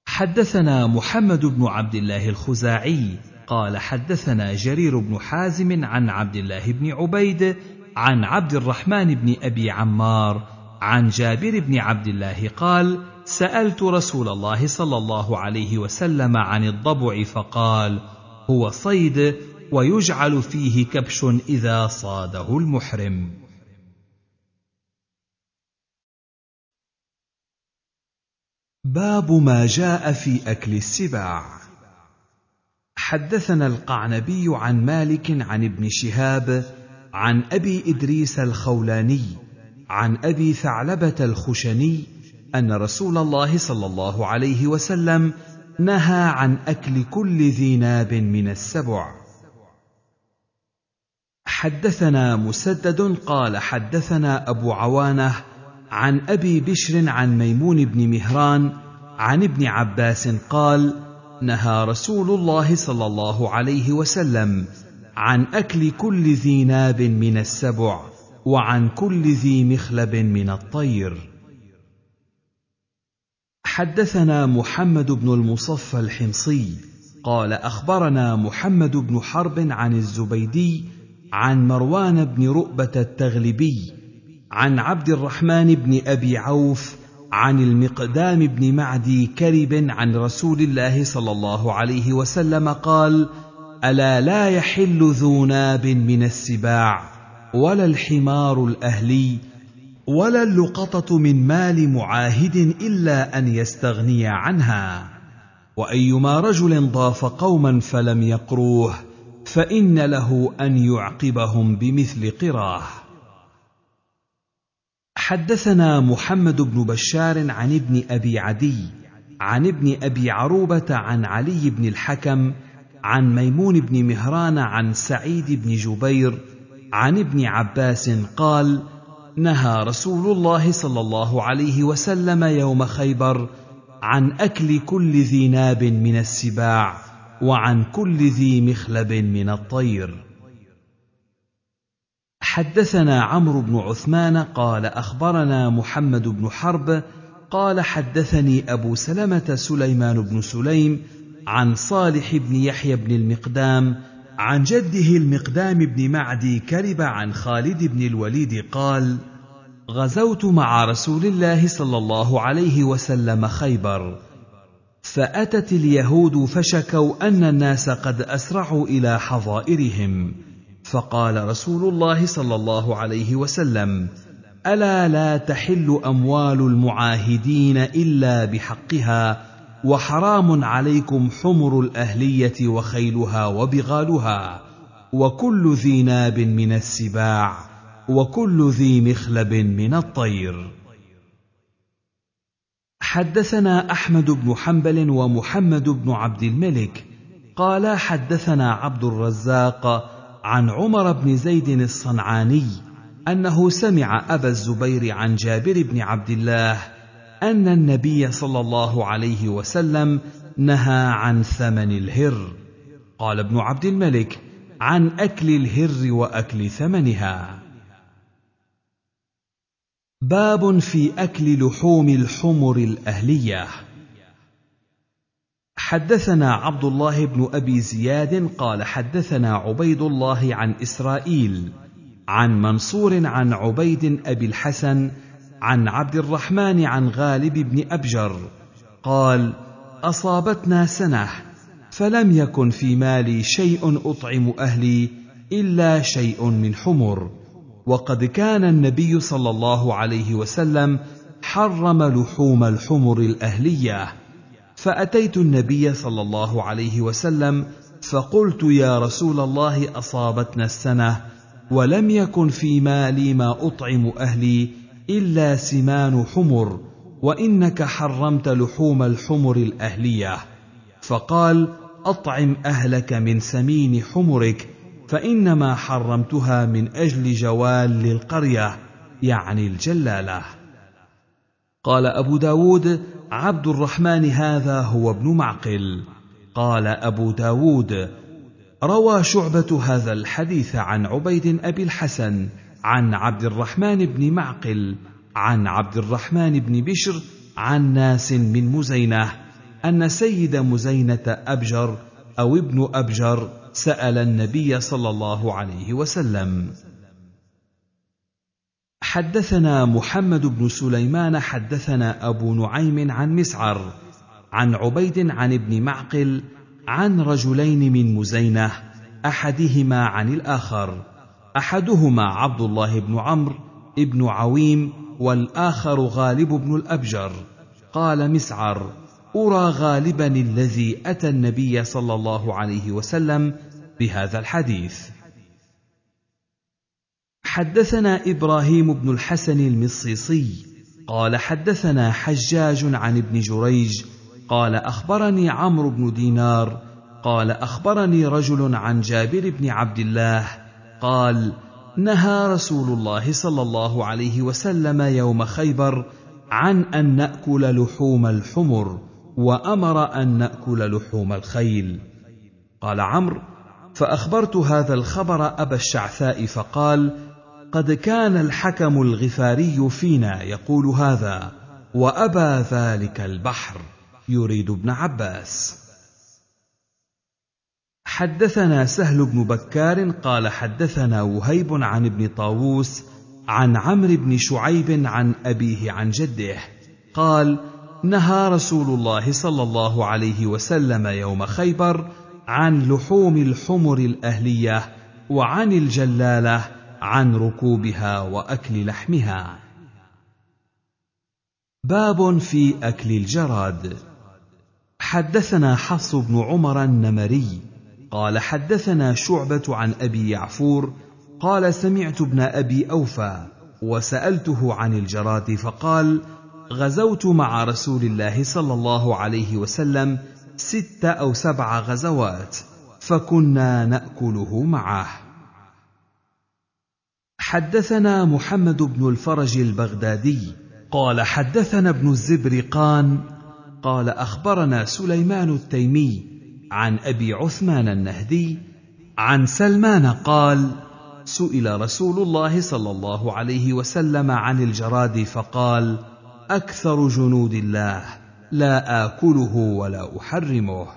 حدثنا محمد بن عبد الله الخزاعي قال حدثنا جرير بن حازم عن عبد الله بن عبيد عن عبد الرحمن بن أبي عمار عن جابر بن عبد الله قال سألت رسول الله صلى الله عليه وسلم عن الضبع فقال هو صيد ويجعل فيه كبش إذا صاده المحرم. باب ما جاء في أكل السباع. حدثنا القعنبي عن مالك عن ابن شهاب عن أبي إدريس الخولاني عن أبي ثعلبة الخشني أن رسول الله صلى الله عليه وسلم نهى عن أكل كل ذي ناب من السبع. حدثنا مسدد قال حدثنا أبو عوانة عن أبي بشر عن ميمون بن مهران عن ابن عباس قال نهى رسول الله صلى الله عليه وسلم عن أكل كل ذي ناب من السبع وعن كل ذي مخلب من الطير. حدثنا محمد بن المصفى الحمصي قال أخبرنا محمد بن حرب عن الزبيدي عن مروان بن رؤبة التغلبي عن عبد الرحمن بن أبي عوف عن المقدام بن معدي كرب عن رسول الله صلى الله عليه وسلم قال ألا لا يحل ذو ناب من السباع ولا الحمار الأهلي ولا اللقطة من مال معاهد إلا أن يستغني عنها. وأيما رجل ضاف قوما فلم يقروه فإن له أن يعقبهم بمثل قراه. حدثنا محمد بن بشار عن ابن أبي عدي عن ابن أبي عروبة عن علي بن الحكم عن ميمون بن مهران عن سعيد بن جبير عن ابن عباس قال نهى رسول الله صلى الله عليه وسلم يوم خيبر عن أكل كل ذي ناب من السباع وعن كل ذي مخلب من الطير. حدثنا عمرو بن عثمان قال أخبرنا محمد بن حرب قال حدثني أبو سلمة سليمان بن سليم عن صالح بن يحيى بن المقدام عن جده المقدام بن معدي كرب عن خالد بن الوليد قال غزوت مع رسول الله صلى الله عليه وسلم خيبر. فأتت اليهود فشكوا أن الناس قد أسرعوا إلى حظائرهم. فقال رسول الله صلى الله عليه وسلم ألا لا تحل أموال المعاهدين إلا بحقها وحرام عليكم حمر الأهلية وخيلها وبغالها وكل ذي ناب من السباع وكل ذي مخلب من الطير. حدثنا أحمد بن حنبل ومحمد بن عبد الملك قال حدثنا عبد الرزاق عن عمر بن زيد الصنعاني أنه سمع أبا الزبير عن جابر بن عبد الله أن النبي صلى الله عليه وسلم نهى عن ثمن الهر. قال ابن عبد الملك عن أكل الهر وأكل ثمنها. باب في أكل لحوم الحمر الأهلية. حدثنا عبد الله بن أبي زياد قال حدثنا عبيد الله عن إسرائيل عن منصور عن عبيد أبي الحسن عن عبد الرحمن عن غالب بن أبجر قال أصابتنا سنه فلم يكن في مالي شيء أطعم أهلي إلا شيء من حمر. وقد كان النبي صلى الله عليه وسلم حرم لحوم الحمر الأهلية. فأتيت النبي صلى الله عليه وسلم فقلت يا رسول الله أصابتنا السنة ولم يكن في مالي ما أطعم أهلي إلا سمان حمر وإنك حرمت لحوم الحمر الأهلية. فقال أطعم أهلك من سمين حمرك فإنما حرمتها من أجل جوال للقرية يعني الجلالة. قال أبو داود عبد الرحمن هذا هو ابن معقل. قال أبو داود روى شعبة هذا الحديث عن عبيد أبي الحسن عن عبد الرحمن بن معقل عن عبد الرحمن بن بشر عن ناس من مزينة أن سيد مزينة أبجر أو ابن أبجر سأل النبي صلى الله عليه وسلم. حدثنا محمد بن سليمان حدثنا أبو نعيم عن مسعر عن عبيد عن ابن معقل عن رجلين من مزينة أحدهما عن الآخر. أحدهما عبد الله بن عمرو ابن عويم والآخر غالب بن الأبجر. قال مسعر أرى غالبا الذي أتى النبي صلى الله عليه وسلم بهذا الحديث. حدثنا إبراهيم بن الحسن المصيصي. قال حدثنا حجاج عن ابن جريج. قال أخبرني عمرو بن دينار. قال أخبرني رجل عن جابر بن عبد الله. قال نهى رسول الله صلى الله عليه وسلم يوم خيبر عن أن نأكل لحوم الحمر وأمر أن نأكل لحوم الخيل. قال عمرو فأخبرت هذا الخبر أبا الشعثاء فقال قد كان الحكم الغفاري فينا يقول هذا وأبى ذلك البحر يريد ابن عباس. حدثنا سهل بن بكار قال حدثنا وهيب عن ابن طاووس عن عمرو بن شعيب عن أبيه عن جده. قال نهى رسول الله صلى الله عليه وسلم يوم خيبر عن لحوم الحمر الأهلية وعن الجلالة عن ركوبها وأكل لحمها. باب في أكل الجراد. حدثنا حفص بن عمر النمري قال حدثنا شعبة عن أبي يعفور قال سمعت ابن أبي أوفى وسألته عن الجراد فقال غزوت مع رسول الله صلى الله عليه وسلم ست أو سبع غزوات فكنا نأكله معه. حدثنا محمد بن الفرج البغدادي قال حدثنا ابن الزبرقان قال أخبرنا سليمان التيمي عن أبي عثمان النهدي عن سلمان قال سئل رسول الله صلى الله عليه وسلم عن الجراد فقال أكثر جنود الله لا آكله ولا أحرمه.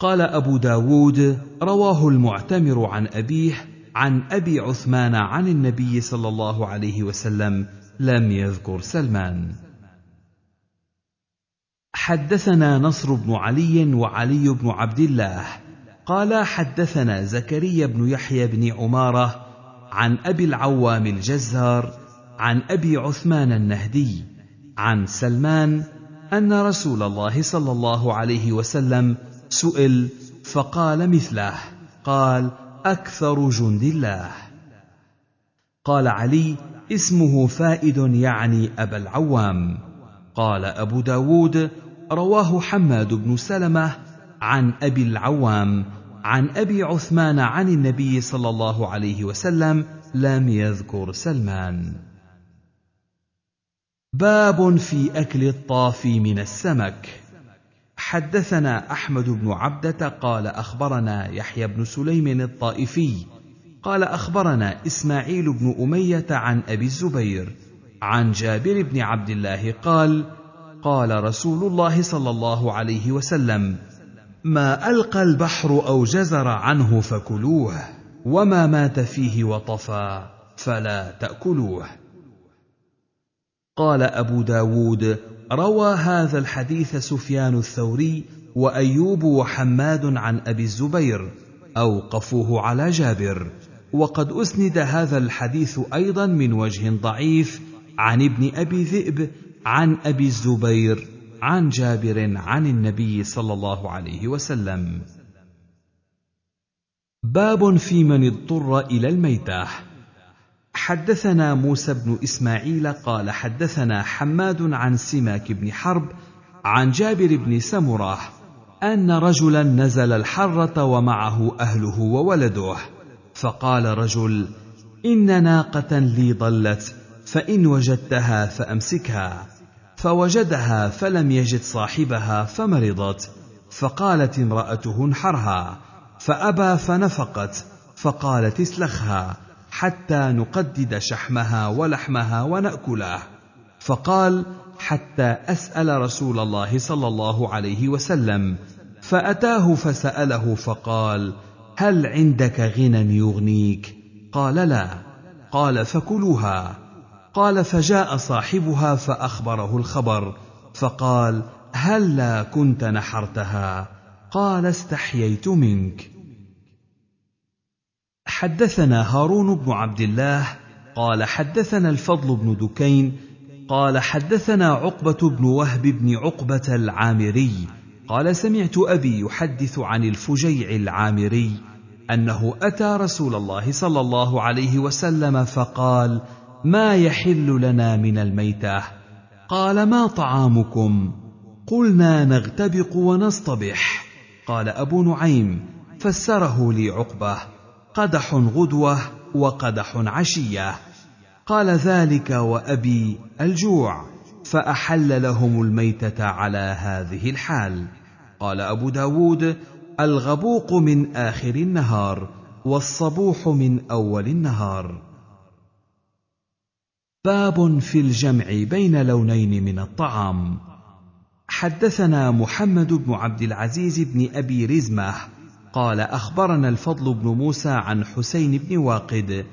قال أبو داود رواه المعتمر عن أبيه عن أبي عثمان عن النبي صلى الله عليه وسلم لم يذكر سلمان. حدثنا نصر بن علي وعلي بن عبد الله قال حدثنا زكريا بن يحيى بن عمارة عن أبي العوام الجزار عن أبي عثمان النهدي عن سلمان أن رسول الله صلى الله عليه وسلم سئل فقال مثله قال أكثر جند الله. قال علي اسمه فائد يعني أبا العوام. قال أبو داود رواه حماد بن سلمة عن أبي العوام عن أبي عثمان عن النبي صلى الله عليه وسلم لم يذكر سلمان. باب في أكل الطافي من السمك. حدثنا أحمد بن عبدة قال أخبرنا يحيى بن سليم الطائفي قال أخبرنا إسماعيل بن أمية عن أبي الزبير عن جابر بن عبد الله قال قال رسول الله صلى الله عليه وسلم ما ألقى البحر أو جزر عنه فكلوه وما مات فيه وطفى فلا تأكلوه. قال أبو داود روى هذا الحديث سفيان الثوري وأيوب وحماد عن أبي الزبير أوقفوه على جابر وقد أسند هذا الحديث أيضا من وجه ضعيف عن ابن أبي ذئب عن أبي الزبير عن جابر عن النبي صلى الله عليه وسلم. باب في من اضطر إلى الميته حدثنا موسى بن إسماعيل قال حدثنا حماد عن سماك بن حرب عن جابر بن سمرة أن رجلا نزل الحرة ومعه أهله وولده. فقال رجل إن ناقة لي ضلت فإن وجدتها فأمسكها. فوجدها فلم يجد صاحبها فمرضت فقالت امرأته انحرها فأبى فنفقت فقالت اسلخها حتى نقدد شحمها ولحمها ونأكله. فقال حتى أسأل رسول الله صلى الله عليه وسلم فأتاه فسأله فقال هل عندك غنى يغنيك؟ قال لا. قال فكلوها. قال فجاء صاحبها فأخبره الخبر فقال هلا هل كنت نحرتها؟ قال استحييت منك. حدثنا هارون بن عبد الله قال حدثنا الفضل بن دكين قال حدثنا عقبة بن وهب بن عقبة العامري قال سمعت أبي يحدث عن الفجيع العامري أنه أتى رسول الله صلى الله عليه وسلم فقال ما يحل لنا من الميتة؟ قال ما طعامكم؟ قلنا نغتبق ونصطبح. قال أبو نعيم فسره لي عقبة قدح غدوة وقدح عشية. قال ذلك وأبي الجوع فأحل لهم الميتة على هذه الحال. قال أبو داود الغبوق من آخر النهار والصبوح من أول النهار. باب في الجمع بين لونين من الطعام. حدثنا محمد بن عبد العزيز بن أبي رزمة قال أخبرنا الفضل بن موسى عن حسين بن واقد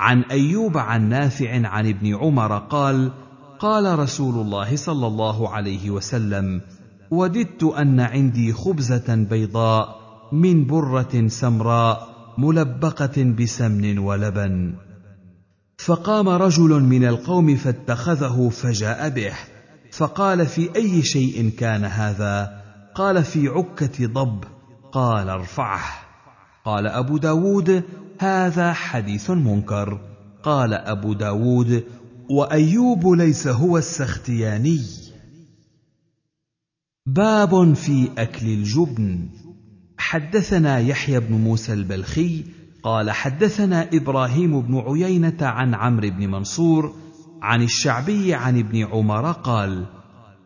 عن أيوب عن نافع عن ابن عمر قال قال رسول الله صلى الله عليه وسلم وددت أن عندي خبزة بيضاء من برة سمراء ملبقة بسمن ولبن. فقام رجل من القوم فاتخذه فجاء به. فقال في أي شيء كان هذا؟ قال في عكة ضب. قال ارفعه. قال أبو داود هذا حديث منكر. قال أبو داود وأيوب ليس هو السختياني. باب في أكل الجبن. حدثنا يحيى بن موسى البلخي قال حدثنا إبراهيم بن عيينة عن عمرو بن منصور عن الشعبي عن ابن عمر قال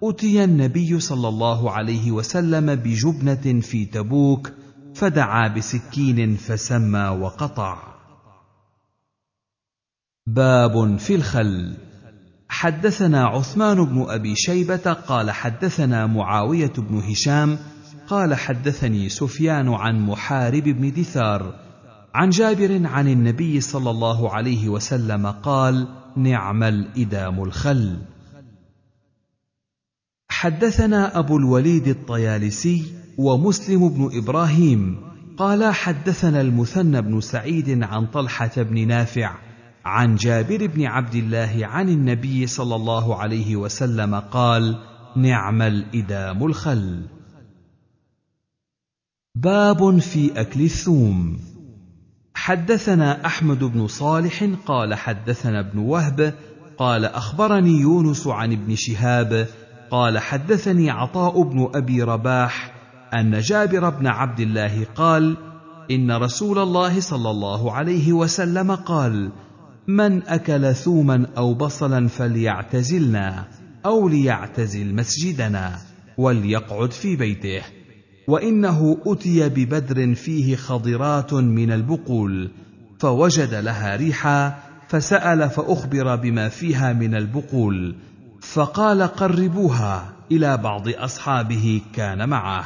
اتي النبي صلى الله عليه وسلم بجبنة في تبوك فدعا بسكين فسمى وقطع. باب في الخل. حدثنا عثمان بن أبي شيبة قال حدثنا معاوية بن هشام قال حدثني سفيان عن محارب بن دثار عن جابر عن النبي صلى الله عليه وسلم قال نعم الإدام الخل. حدثنا أبو الوليد الطيالسي ومسلم بن إبراهيم قال حدثنا المثنى بن سعيد عن طلحة بن نافع عن جابر بن عبد الله عن النبي صلى الله عليه وسلم قال نعم الإدام الخل. باب في أكل الثوم. حدثنا أحمد بن صالح قال حدثنا ابن وهب قال أخبرني يونس عن ابن شهاب قال حدثني عطاء بن أبي رباح أن جابر بن عبد الله قال إن رسول الله صلى الله عليه وسلم قال من أكل ثوما أو بصلا فليعتزلنا أو ليعتزل مسجدنا وليقعد في بيته وإنه أتي ببدر فيه خضرات من البقول فوجد لها ريحا فسأل فأخبر بما فيها من البقول فقال قربوها إلى بعض أصحابه كان معه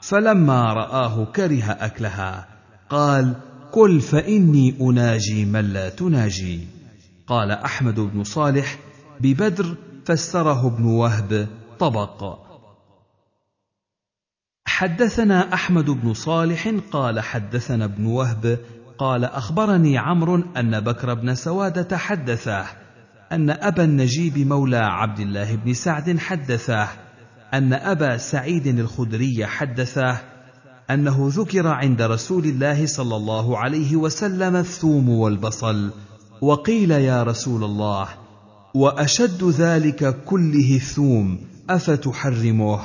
فلما رآه كره أكلها قال كل فإني أناجي من لا تناجي. قال أحمد بن صالح ببدر فسره ابن وهب طبق. حدثنا أحمد بن صالح قال حدثنا ابن وهب قال أخبرني عمرو أن بكر بن سواده حدثه أن أبا النجيب مولى عبد الله بن سعد حدثه أن أبا سعيد الخدري حدثه أنه ذكر عند رسول الله صلى الله عليه وسلم الثوم والبصل وقيل يا رسول الله وأشد ذلك كله الثوم افتحرمه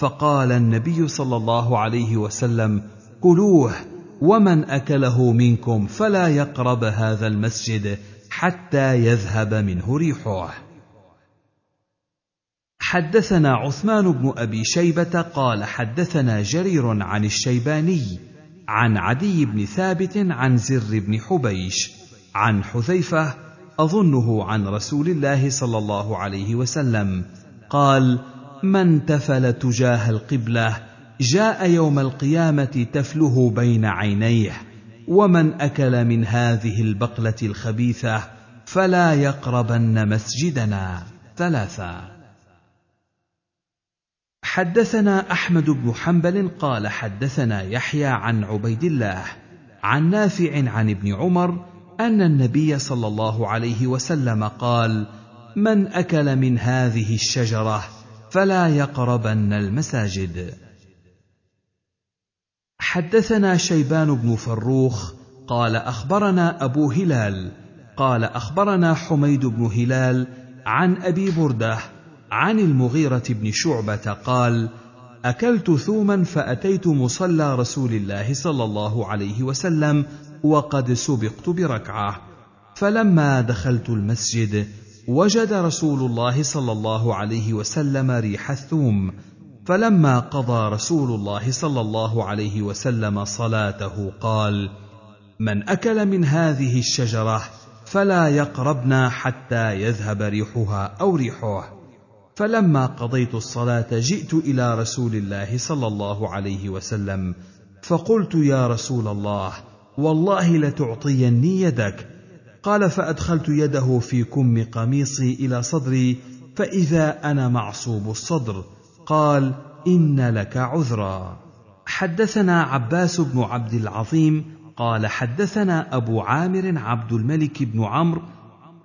فقال النبي صلى الله عليه وسلم كلوه ومن أكله منكم فلا يقرب هذا المسجد حتى يذهب منه ريحه. حدثنا عثمان بن أبي شيبة قال حدثنا جرير عن الشيباني عن عدي بن ثابت عن زر بن حبيش عن حذيفة أظنه عن رسول الله صلى الله عليه وسلم قال من تفل تجاه القبلة جاء يوم القيامة تفله بين عينيه ومن أكل من هذه البقلة الخبيثة فلا يقربن مسجدنا. ثلاثا حدثنا أحمد بن حنبل قال حدثنا يحيى عن عبيد الله عن نافع عن ابن عمر أن النبي صلى الله عليه وسلم قال من أكل من هذه الشجرة فلا يقربن المساجد. حدثنا شيبان بن فروخ قال أخبرنا أبو هلال قال أخبرنا حميد بن هلال عن أبي برده عن المغيرة بن شعبة قال أكلت ثوما فأتيت مصلى رسول الله صلى الله عليه وسلم وقد سبقت بركعة. فلما دخلت المسجد وجد رسول الله صلى الله عليه وسلم ريح الثوم فلما قضى رسول الله صلى الله عليه وسلم صلاته قال من أكل من هذه الشجرة فلا يقربنا حتى يذهب ريحها أو ريحه فلما قضيت الصلاة جئت إلى رسول الله صلى الله عليه وسلم فقلت يا رسول الله والله لتعطيني يدك قال فأدخلت يده في كم قميصي إلى صدري فإذا أنا معصوب الصدر قال إن لك عذرا. حدثنا عباس بن عبد العظيم قال حدثنا أبو عامر عبد الملك بن عمرو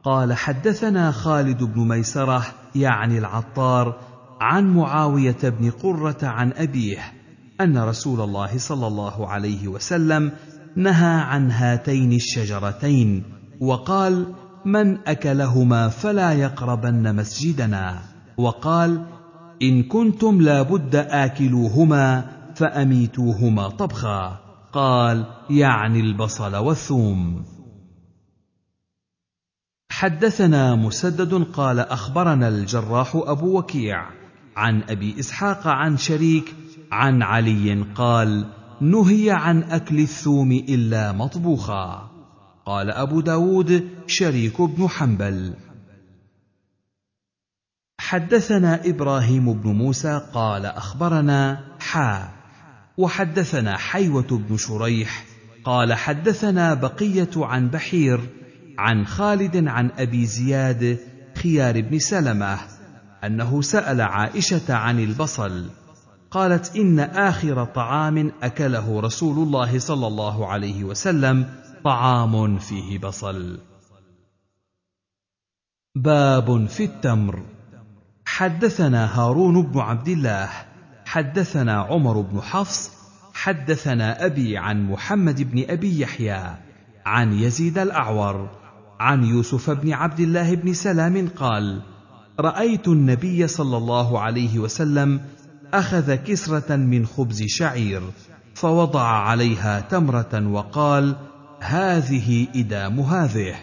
قال حدثنا خالد بن ميسرة يعني العطار عن معاوية بن قرة عن أبيه أن رسول الله صلى الله عليه وسلم نهى عن هاتين الشجرتين. وقال من أكلهما فلا يقربن مسجدنا؟ وقال إن كنتم لابد آكلوهما فأميتوهما طبخا. قال يعني البصل والثوم. حدثنا مسدد قال أخبرنا الجراح أبو وكيع عن أبي إسحاق عن شريك عن علي قال نهي عن أكل الثوم إلا مطبوخا. قال أبو داود شريك بن حنبل. حدثنا إبراهيم بن موسى قال أخبرنا حا. وحدثنا حيوة بن شريح قال حدثنا بقية عن بحير عن خالد عن أبي زياد خيار بن سلمة أنه سأل عائشة عن البصل. قالت إن آخر طعام أكله رسول الله صلى الله عليه وسلم طعام فيه بصل. باب في التمر. حدثنا هارون بن عبد الله حدثنا عمر بن حفص حدثنا أبي عن محمد بن أبي يحيى عن يزيد الأعور عن يوسف بن عبد الله بن سلام قال رأيت النبي صلى الله عليه وسلم أخذ كسرة من خبز شعير فوضع عليها تمرة وقال هذه إدام هذه.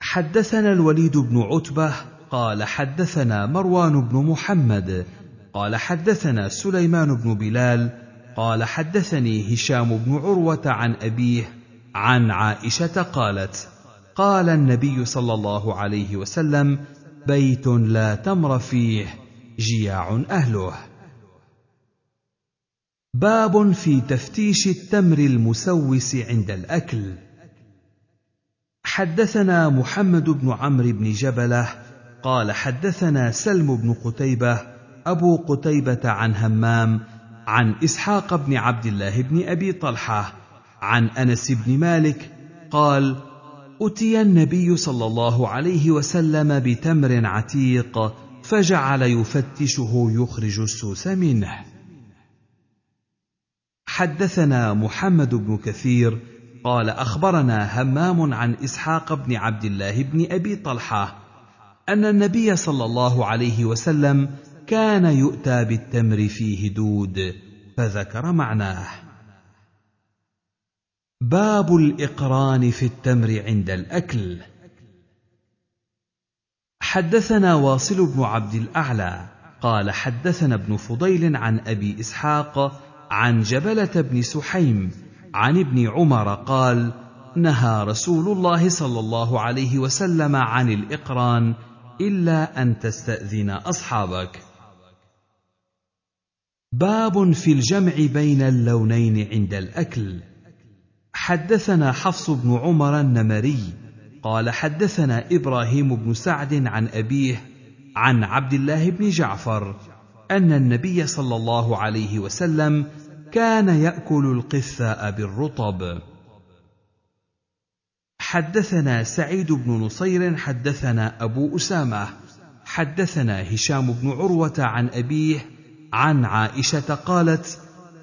حدثنا الوليد بن عتبة قال حدثنا مروان بن محمد قال حدثنا سليمان بن بلال قال حدثني هشام بن عروة عن أبيه عن عائشة قالت قال النبي صلى الله عليه وسلم بيت لا تمر فيه جياع أهله. باب في تفتيش التمر المسوس عند الأكل. حدثنا محمد بن عمرو بن جبلة قال حدثنا سلم بن قتيبة أبو قتيبة عن همام عن إسحاق بن عبد الله بن أبي طلحة عن أنس بن مالك قال أتي النبي صلى الله عليه وسلم بتمر عتيق فجعل يفتشه يخرج السوس منه. حدثنا محمد بن كثير قال أخبرنا همام عن إسحاق بن عبد الله بن أبي طلحة أن النبي صلى الله عليه وسلم كان يؤتى بالتمر فيه دود فذكر معناه. باب الإقران في التمر عند الأكل. حدثنا واصل بن عبد الأعلى قال حدثنا ابن فضيل عن أبي إسحاق عن جبلة بن سحيم عن ابن عمر قال نهى رسول الله صلى الله عليه وسلم عن الإقران إلا أن تستأذن أصحابك. باب في الجمع بين اللونين عند الأكل. حدثنا حفص بن عمر النمري قال حدثنا إبراهيم بن سعد عن أبيه عن عبد الله بن جعفر أن النبي صلى الله عليه وسلم كان يأكل القثاء بالرطب حدثنا سعيد بن نصير حدثنا أبو أسامة حدثنا هشام بن عروة عن أبيه عن عائشة قالت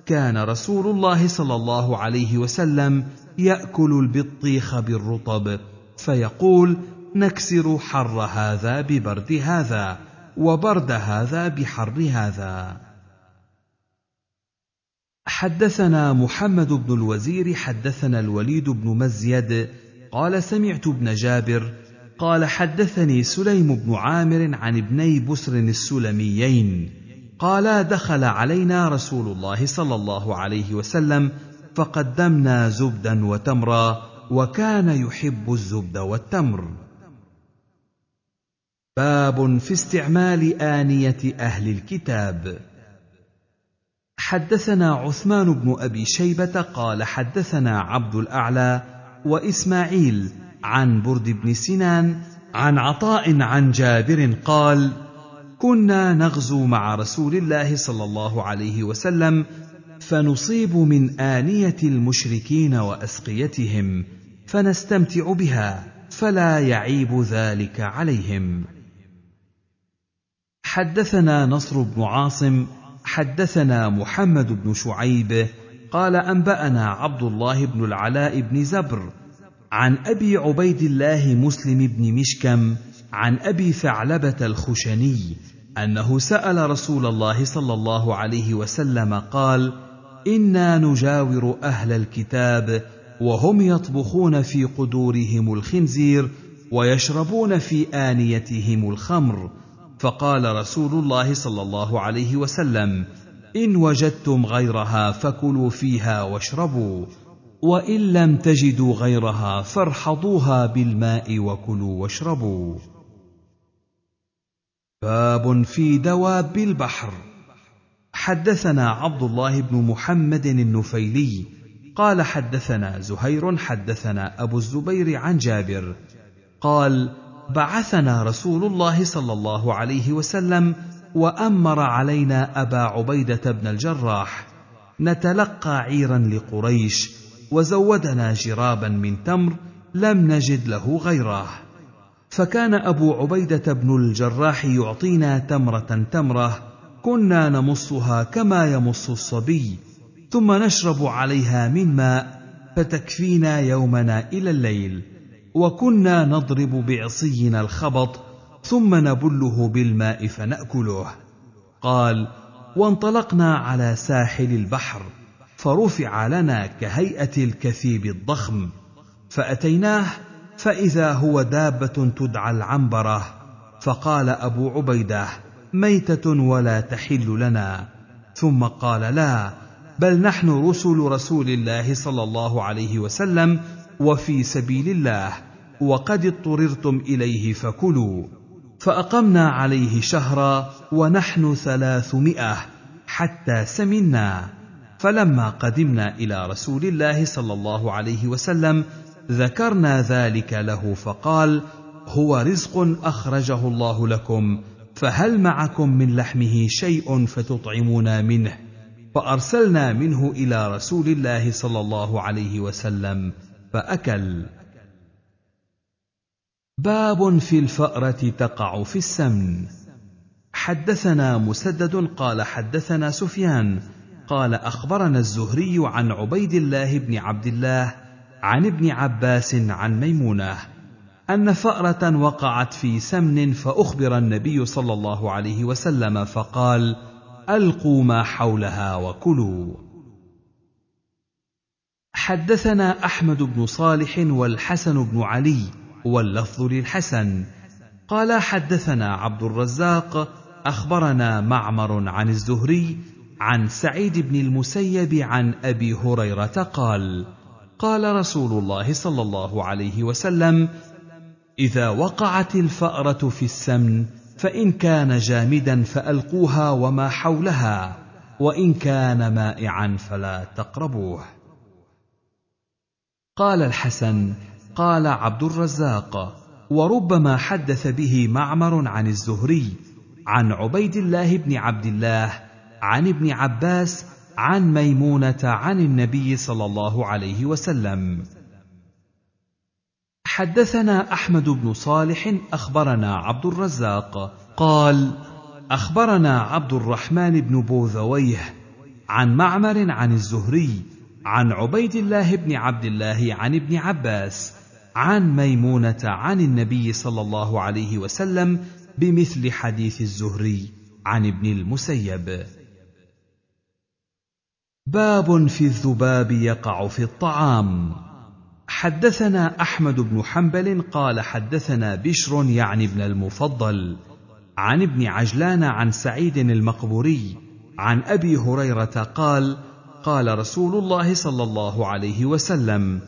كان رسول الله صلى الله عليه وسلم يأكل البطيخ بالرطب فيقول نكسر حر هذا ببرد هذا. وبرد هذا بحر هذا. حدثنا محمد بن الوزير حدثنا الوليد بن مزيد قال سمعت ابن جابر قال حدثني سليم بن عامر عن ابني بسر السلميين قالا دخل علينا رسول الله صلى الله عليه وسلم فقدمنا زبدا وتمرا وكان يحب الزبد والتمر. باب في استعمال آنية أهل الكتاب. حدثنا عثمان بن أبي شيبة قال حدثنا عبد الأعلى وإسماعيل عن برد بن سنان عن عطاء عن جابر قال كنا نغزو مع رسول الله صلى الله عليه وسلم فنصيب من آنية المشركين وأسقيتهم فنستمتع بها فلا يعيب ذلك عليهم. حدثنا نصر بن عاصم حدثنا محمد بن شعيب قال أنبأنا عبد الله بن العلاء بن زبر عن أبي عبيد الله مسلم بن مشكم عن أبي ثعلبة الخشني أنه سأل رسول الله صلى الله عليه وسلم قال إنا نجاور أهل الكتاب وهم يطبخون في قدورهم الخنزير ويشربون في آنيتهم الخمر فقال رسول الله صلى الله عليه وسلم إن وجدتم غيرها فكلوا فيها واشربوا وإن لم تجدوا غيرها فارحضوها بالماء وكلوا واشربوا. باب في دواب البحر. حدثنا عبد الله بن محمد النفيلي قال حدثنا زهير حدثنا أبو الزبير عن جابر قال بعثنا رسول الله صلى الله عليه وسلم وأمر علينا أبا عبيدة بن الجراح. نتلقى عيرا لقريش وزودنا جرابا من تمر لم نجد له غيره. فكان أبو عبيدة بن الجراح يعطينا تمرة تمرة كنا نمصها كما يمص الصبي ثم نشرب عليها من ماء فتكفينا يومنا إلى الليل. وكنا نضرب بعصينا الخبط ثم نبله بالماء فنأكله. قال وانطلقنا على ساحل البحر فرفع لنا كهيئة الكثيب الضخم فأتيناه فإذا هو دابة تدعى العنبرة. فقال أبو عبيدة ميتة ولا تحل لنا. ثم قال لا بل نحن رسل رسول الله صلى الله عليه وسلم وفي سبيل الله وقد اضطررتم إليه فكلوا. فأقمنا عليه شهرا ونحن ثلاثمائة حتى سمنا. فلما قدمنا إلى رسول الله صلى الله عليه وسلم ذكرنا ذلك له فقال هو رزق أخرجه الله لكم فهل معكم من لحمه شيء فتطعمون منه؟ فأرسلنا منه إلى رسول الله صلى الله عليه وسلم. فأكل. باب في الفأرة تقع في السمن. حدثنا مسدد قال حدثنا سفيان قال أخبرنا الزهري عن عبيد الله بن عبد الله عن ابن عباس عن ميمونة أن فأرة وقعت في سمن فأخبر النبي صلى الله عليه وسلم فقال ألقوا ما حولها وكلوا. حدثنا أحمد بن صالح والحسن بن علي واللفظ للحسن. قال حدثنا عبد الرزاق أخبرنا معمر عن الزهري عن سعيد بن المسيب عن أبي هريرة قال قال رسول الله صلى الله عليه وسلم إذا وقعت الفأرة في السمن فإن كان جامدا فألقوها وما حولها وإن كان مائعا فلا تقربوه. قال الحسن قال عبد الرزاق وربما حدث به معمر عن الزهري عن عبيد الله بن عبد الله عن ابن عباس عن ميمونة عن النبي صلى الله عليه وسلم. حدثنا أحمد بن صالح أخبرنا عبد الرزاق قال أخبرنا عبد الرحمن بن بوذويه عن معمر عن الزهري عن عبيد الله بن عبد الله عن ابن عباس عن ميمونة عن النبي صلى الله عليه وسلم بمثل حديث الزهري عن ابن المسيب. باب في الذباب يقع في الطعام. حدثنا أحمد بن حنبل قال حدثنا بشر يعني ابن المفضل عن ابن عجلان عن سعيد المقبوري عن أبي هريرة قال قال رسول الله صلى الله عليه وسلم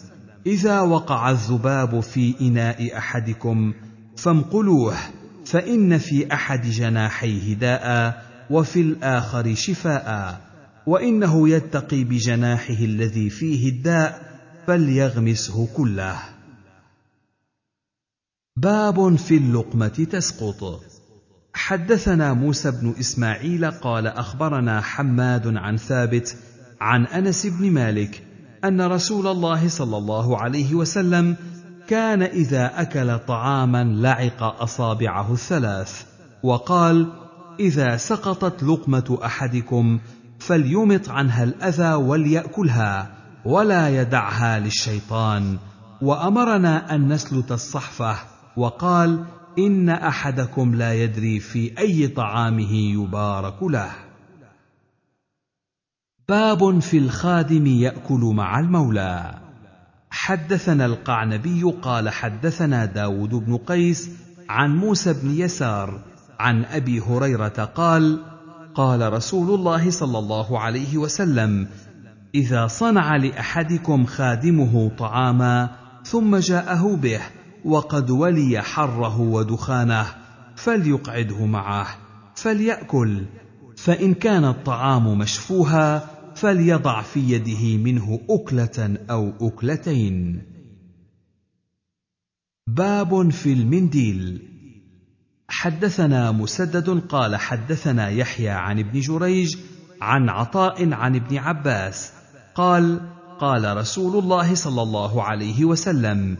إذا وقع الذباب في إناء أحدكم فامقلوه فإن في أحد جناحيه داء وفي الآخر شفاء وإنه يتقي بجناحه الذي فيه الداء فليغمسه كله. باب في اللقمة تسقط. حدثنا موسى بن إسماعيل قال أخبرنا حماد عن ثابت عن أنس بن مالك أن رسول الله صلى الله عليه وسلم كان إذا أكل طعاما لعق أصابعه الثلاث وقال إذا سقطت لقمة أحدكم فليمط عنها الأذى وليأكلها ولا يدعها للشيطان وأمرنا أن نسلت الصحفة وقال إن أحدكم لا يدري في أي طعامه يبارك له باب في الخادم يأكل مع المولى. حدثنا القعنبي قال حدثنا داود بن قيس عن موسى بن يسار عن أبي هريرة قال قال رسول الله صلى الله عليه وسلم إذا صنع لأحدكم خادمه طعاما ثم جاءه به وقد ولي حره ودخانه فليقعده معه فليأكل فإن كان الطعام مشفوها فليضع في يده منه أكلة أو أكلتين. باب في المنديل. حدثنا مسدد قال حدثنا يحيى عن ابن جريج عن عطاء عن ابن عباس قال قال رسول الله صلى الله عليه وسلم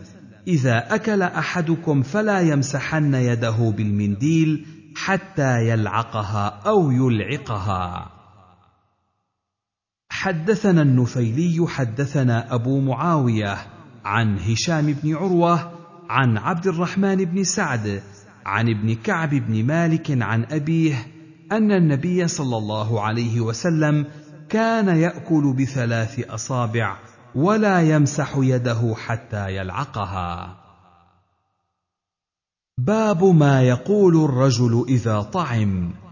إذا أكل أحدكم فلا يمسحن يده بالمنديل حتى يلعقها أو يلعقها. حدثنا النفيلي حدثنا أبو معاوية عن هشام بن عروة عن عبد الرحمن بن سعد عن ابن كعب بن مالك عن أبيه أن النبي صلى الله عليه وسلم كان يأكل بثلاث أصابع ولا يمسح يده حتى يلعقها. باب ما يقول الرجل إذا طعم.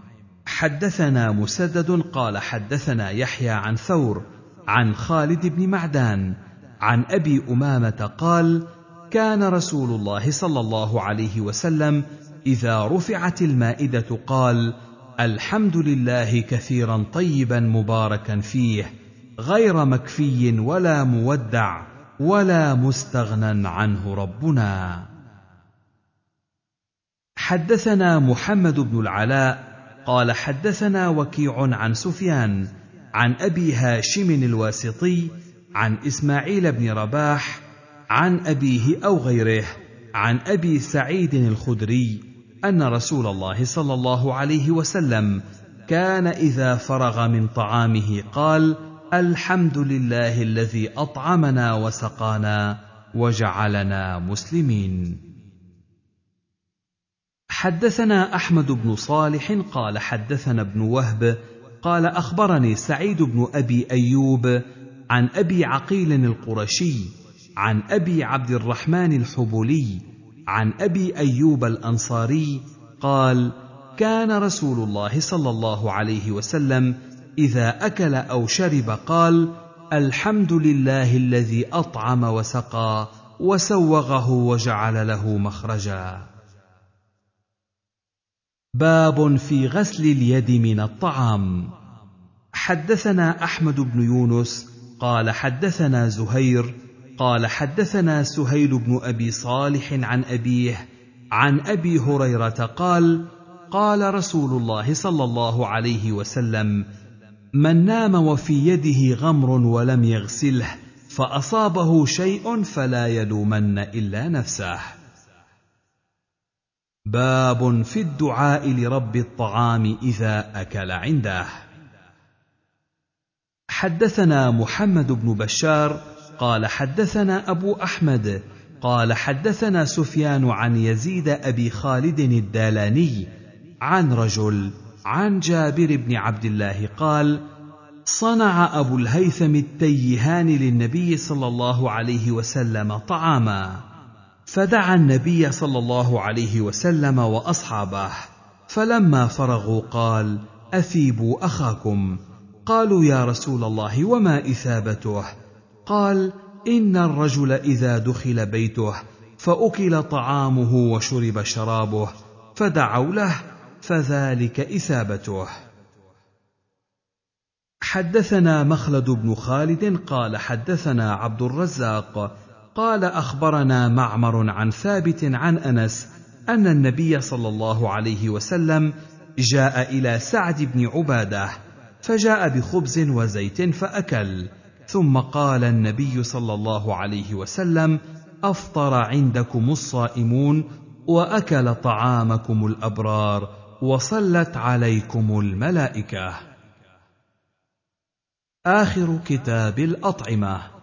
حدثنا مسدد قال حدثنا يحيى عن ثور عن خالد بن معدان عن أبي أمامة قال كان رسول الله صلى الله عليه وسلم إذا رفعت المائدة قال الحمد لله كثيرا طيبا مباركا فيه غير مكفي ولا مودع ولا مستغنى عنه ربنا. حدثنا محمد بن العلاء قال حدثنا وكيع عن سفيان عن أبي هاشم الواسطي عن إسماعيل بن رباح عن أبيه أو غيره عن أبي سعيد الخدري أن رسول الله صلى الله عليه وسلم كان إذا فرغ من طعامه قال الحمد لله الذي أطعمنا وسقانا وجعلنا مسلمين. حدثنا أحمد بن صالح قال حدثنا ابن وهب قال أخبرني سعيد بن أبي أيوب عن أبي عقيل القرشي عن أبي عبد الرحمن الحبولي عن أبي أيوب الأنصاري قال كان رسول الله صلى الله عليه وسلم إذا أكل أو شرب قال الحمد لله الذي أطعم وسقى وسوغه وجعل له مخرجا باب في غسل اليد من الطعام. حدثنا أحمد بن يونس قال حدثنا زهير قال حدثنا سهيل بن أبي صالح عن أبيه عن أبي هريرة قال قال رسول الله صلى الله عليه وسلم من نام وفي يده غمر ولم يغسله فأصابه شيء فلا يلومن إلا نفسه. باب في الدعاء لرب الطعام إذا أكل عنده. حدثنا محمد بن بشار قال حدثنا أبو أحمد قال حدثنا سفيان عن يزيد أبي خالد الدالاني عن رجل عن جابر بن عبد الله قال صنع أبو الهيثم التيهان للنبي صلى الله عليه وسلم طعاما. فدعا النبي صلى الله عليه وسلم وأصحابه فلما فرغوا قال أثيبوا أخاكم. قالوا يا رسول الله وما إثابته؟ قال إن الرجل إذا دخل بيته فأكل طعامه وشرب شرابه فدعوا له فذلك إثابته. حدثنا مخلد بن خالد قال حدثنا عبد الرزاق قال أخبرنا معمر عن ثابت عن أنس أن النبي صلى الله عليه وسلم جاء إلى سعد بن عبادة فجاء بخبز وزيت فأكل ثم قال النبي صلى الله عليه وسلم أفطر عندكم الصائمون وأكل طعامكم الأبرار وصلت عليكم الملائكة. آخر كتاب الأطعمة.